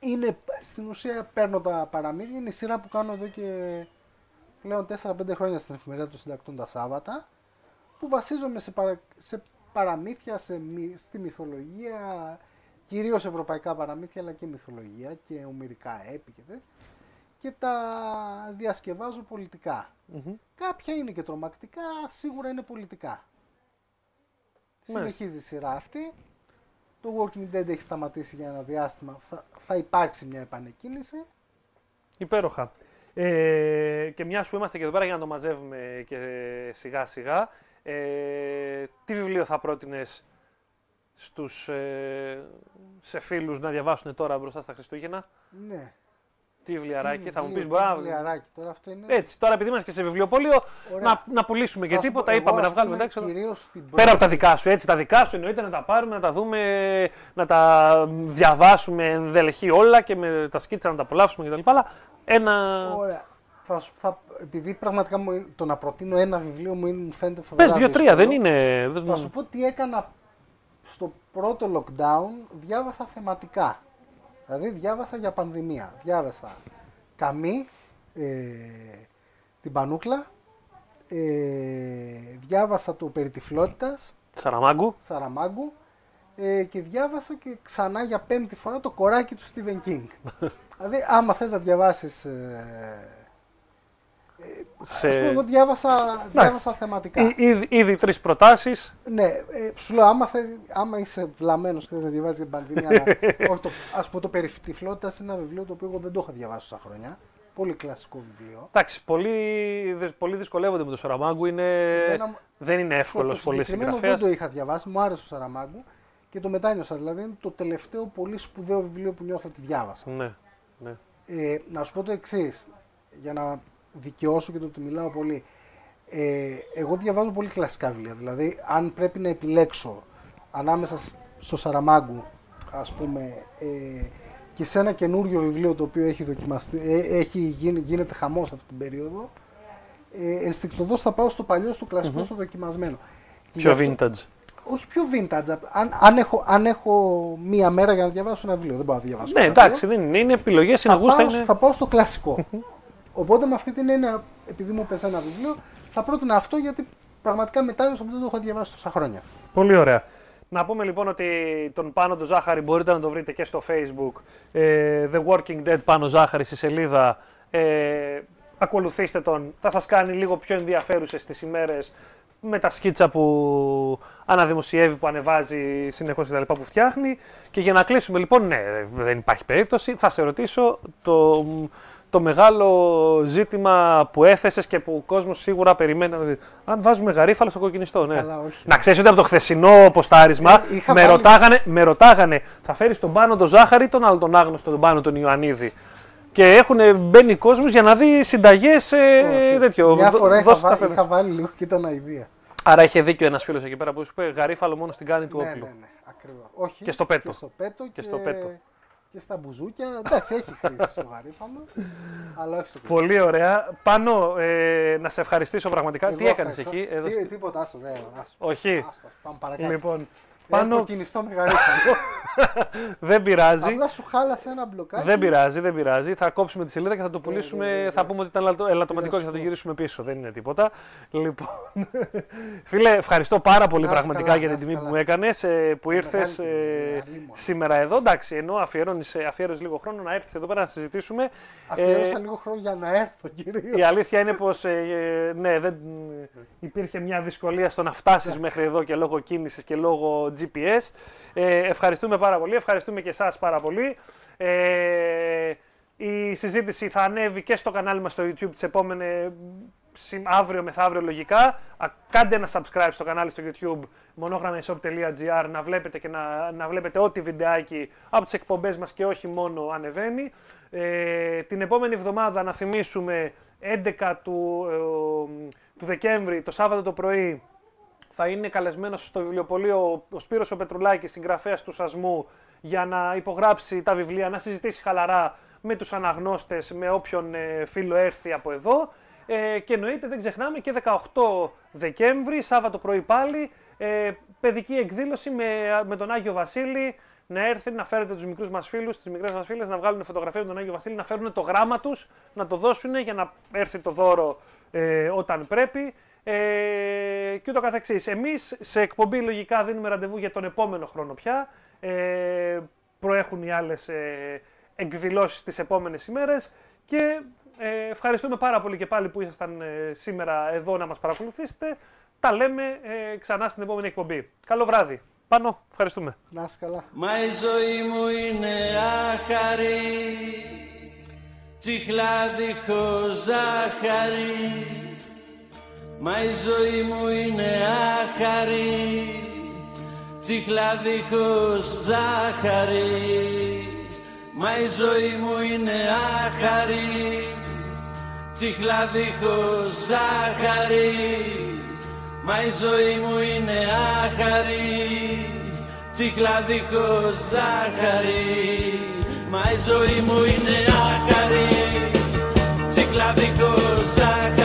Είναι στην ουσία παίρνω τα παραμύθια. Είναι η σειρά που κάνω εδώ και πλέον 4-5 χρόνια στην εφημερίδα των συντακτών τα Σάββατα. Που βασίζομαι σε, παρα... σε παραμύθια, σε... μυ- στη μυθολογία, κυρίως ευρωπαϊκά παραμύθια αλλά και μυθολογία και ομυρικά έπι και τέτοια. Και τα διασκευάζω πολιτικά. Μμμ. Κάποια είναι και τρομακτικά, σίγουρα είναι πολιτικά. Μάλιστα. Συνεχίζει η σειρά αυτή. Το Walking Dead έχει σταματήσει για ένα διάστημα. Θα, θα υπάρξει μια επανεκκίνηση. Υπέροχα. Ε, και μιας που είμαστε και εδώ πέρα για να το μαζεύουμε και σιγά σιγά, ε, τι βιβλίο θα πρότεινες στους, ε, σε φίλους να διαβάσουν τώρα μπροστά στα Χριστούγεννα. Ναι. Τι βιβλιαράκι, θα μου Βιβλίο, πεις μπορεί να... βιβλιαράκι. Τώρα αυτό είναι. Έτσι, τώρα επειδή είμαστε και σε βιβλιοπωλείο, Ωραία. να, να πουλήσουμε και Θα σου τίποτα, πω, εγώ, είπαμε να ας βγάλουμε πούμε, εντάξει. εδώ. Κυρίως στην Πέρα από τα πρώτη- δικά σου, έτσι, τα δικά σου εννοείται να τα πάρουμε, να τα δούμε, να τα διαβάσουμε ενδελεχή όλα και με τα σκίτσα να τα απολαύσουμε κτλ. Αλλά ένα. Ωραία. Θα, σου- θα, επειδή πραγματικά μου, είναι- το να προτείνω ένα βιβλίο μου, είναι- μου φαίνεται φοβερά Πες δύο-τρία, δύσκολο. δεν είναι. δεν- Θα σου πω τι έκανα στο πρώτο lockdown, διάβασα θεματικά. Δηλαδή διάβασα για πανδημία. Διάβασα Καμί, ε, την Πανούκλα, ε, διάβασα το περί τυφλότητας, Σαραμάγκου. Σαραμάγκου ε, και διάβασα και ξανά για πέμπτη φορά το κοράκι του Stephen King. δηλαδή άμα θες να διαβάσεις... Ε, Σε... Ας πούμε, εγώ διάβασα, διάβασα θεματικά. Εί- Ήδη, ήδη τρεις προτάσεις. Ναι, ε, σου λέω, άμα, θες, άμα είσαι βλαμμένος και θες να διαβάζει την πανδημία, αλλά, όχι το, ας πούμε το περί τυφλότητας είναι ένα βιβλίο το οποίο εγώ δεν το είχα διαβάσει τόσα χρόνια. Πολύ κλασικό βιβλίο. Εντάξει, πολλοί, δυ- πολλοί δυσκολεύονται με το Σαραμάγκου. Είναι... Εμένα μου- Δεν είναι Το εύκολο πολύ συγκεκριμένο συγγραφέας. δεν το είχα διαβάσει, μου άρεσε ο Σαραμάγκου και το μετάνιωσα. Δηλαδή είναι το τελευταίο πολύ σπουδαίο βιβλίο που νιώθω ότι διάβασα. Ναι, ναι. Ε, να σου πω το εξής, για να δικαιώσω και το ότι μιλάω πολύ. Ε, εγώ διαβάζω πολύ κλασικά βιβλία. Δηλαδή, αν πρέπει να επιλέξω ανάμεσα σ- στο Σαραμάγκου, ας πούμε, ε, και σε ένα καινούριο βιβλίο το οποίο έχει δοκιμαστεί, ε, έχει γίνει, γίνεται χαμός αυτή την περίοδο, ε, ενστικτοδός θα πάω στο παλιό, στο κλασικο στο δοκιμασμένο. Και Πιο γι' αυτό- vintage. όχι πιο vintage. Αν, αν, έχω, αν έχω μία μέρα για να διαβάσω ένα βιβλίο, δεν μπορώ να διαβάσω. Ναι, ένα εντάξει, βιβλίο, δεν είναι. Είναι επιλογές, είναι θα, γούστα. πάω, Είναι... θα πάω στο κλασικό. Οπότε με αυτή την έννοια, επειδή μου πέσει ένα βιβλίο, θα πρότεινα αυτό γιατί πραγματικά μετάνιωσα που δεν το έχω διαβάσει τόσα χρόνια. Πολύ ωραία. Να πούμε λοιπόν ότι τον Πάνο του Ζάχαρη μπορείτε να το βρείτε και στο facebook. Ε, The Working Dead Πάνο Ζάχαρη στη σελίδα. Ε, ακολουθήστε τον. Θα σας κάνει λίγο πιο ενδιαφέρουσες τις ημέρες με τα σκίτσα που αναδημοσιεύει, που ανεβάζει συνεχώς και τα λοιπά που φτιάχνει. Και για να κλείσουμε λοιπόν, ναι, δεν υπάρχει περίπτωση. Θα σε ρωτήσω το, το μεγάλο ζήτημα που έθεσες και που ο κόσμος σίγουρα περιμένει. να δει. Αν βάζουμε γαρίφαλο στο κοκκινιστό, ναι. Καλά, όχι. Να ξέρεις ότι από το χθεσινό ποστάρισμα Ε, είχα με, βάλει- ρωτάγανε, με ρωτάγανε, θα φέρεις τον πάνω τον Ζάχαρη ή τον άλλο τον άγνωστο τον πάνω τον Ιωαννίδη; Και έχουν μπαίνει κόσμος για να δει συνταγές Όχι. τέτοιο. Μια Δω- φορά είχα, δώστε τα βά- φέρνεις. είχα βάλει λίγο και ήταν αηδία. Άρα είχε δίκιο ένας φίλος εκεί πέρα που σου είπε γαρίφαλο μόνο στην κάνη του ναι, ναι, όπλου. ναι, ακριβώς. Όχι. Και στο πέτο. Και στο πέτο και, στο πέτο. Και στα μπουζούκια. Εντάξει, έχει χρήση στο γαρίφαλο, αλλά όχι στο πέτο. Πολύ ωραία. Πάνω, ε, να σε ευχαριστήσω πραγματικά. Εγώ Τι έκανες ευχαριστώ. εκεί, εδώ Τι- στη- Τίποτα, άστο, ναι, άστο. Όχι. Άστο, πάμε παρακάτω. Λοιπόν, Πάνω... πάνω κοκκινιστό με γαρίφαλο. δεν πειράζει. Απλά σου χάλασε ένα μπλοκάκι. Δεν πειράζει, δεν πειράζει. Θα κόψουμε τη σελίδα και θα το πουλήσουμε. ναι, ναι, ναι. Θα πούμε ότι ήταν ελαττω- ελαττωματικό και θα το γυρίσουμε πίσω. Δεν είναι τίποτα. Λοιπόν, φίλε, ευχαριστώ πάρα πολύ Να είσαι πραγματικά καλά, για να την είσαι τιμή που καλά. μου έκανες, που ήρθες μεγάλη τιμή, αλίμονο. σήμερα εδώ. Εντάξει, ενώ αφιερώνεις, ε, αφιέρωσες λίγο χρόνο να έρθεις εδώ πέρα να συζητήσουμε. Αφιέρωσα Ε, λίγο χρόνο για να έρθω, κυρίω. Η αλήθεια είναι πως ε, ε, ναι, δεν, υπήρχε μια δυσκολία στο να φτάσεις μέχρι εδώ και λόγω κίνησης και λόγω GPS. Ε, ευχαριστούμε πάρα πολύ, ευχαριστούμε και εσάς πάρα πολύ. Ε, η συζήτηση θα ανέβει και στο κανάλι μας στο YouTube τις επόμενες συμ- αύριο μεθαύριο λογικά. Α, Κάντε ένα subscribe στο κανάλι στο YouTube monogrameshop.gr να βλέπετε και να, να βλέπετε ό,τι βιντεάκι από τις εκπομπές μας και όχι μόνο ανεβαίνει. Ε, την επόμενη εβδομάδα να θυμίσουμε 11 του, ε, του Δεκέμβρη, το Σάββατο το πρωί, θα είναι καλεσμένος στο βιβλιοπωλείο ο Σπύρος ο Πετρουλάκης, συγγραφέας του Σασμού, για να υπογράψει τα βιβλία, να συζητήσει χαλαρά με τους αναγνώστες, με όποιον ε, φίλο έρθει από εδώ. Ε, και εννοείται δεν ξεχνάμε και 18 Δεκέμβρη, Σάββατο πρωί πάλι, ε, παιδική εκδήλωση με, με τον Άγιο Βασίλη, να έρθει να φέρετε τους μικρούς μας φίλους, τις μικρές μας φίλες, να βγάλουν φωτογραφία με τον Άγιο Βασίλη, να φέρουν το γράμμα τους, να το δώσουν για να έρθει το δώρο ε, όταν πρέπει ε, και ούτω καθεξής. Εμείς σε εκπομπή λογικά δίνουμε ραντεβού για τον επόμενο χρόνο πια. Ε, προέχουν οι άλλες ε, εκδηλώσεις τις επόμενες ημέρες και ε, ευχαριστούμε πάρα πολύ και πάλι που ήσασταν ε, σήμερα εδώ να μας παρακολουθήσετε. Τα λέμε ε, ξανά στην επόμενη εκπομπή. Καλό βράδυ. Πάνω, ευχαριστούμε. Να είσαι καλά. Μα η ζωή μου είναι άχαρη Τσιχλά δίχως ζάχαρη Μα η ζωή μου είναι άχαρη Τσιχλά δίχως ζάχαρη. Μα η ζωή μου είναι άχαρη Τσιχλά δίχως ζάχαρη. Μα η ζωή μου είναι άχαρη Τσίχλα δίχως ζάχαρη. Μα η ζωή μου είναι άχαρη Τσίχλα δίχως ζάχαρη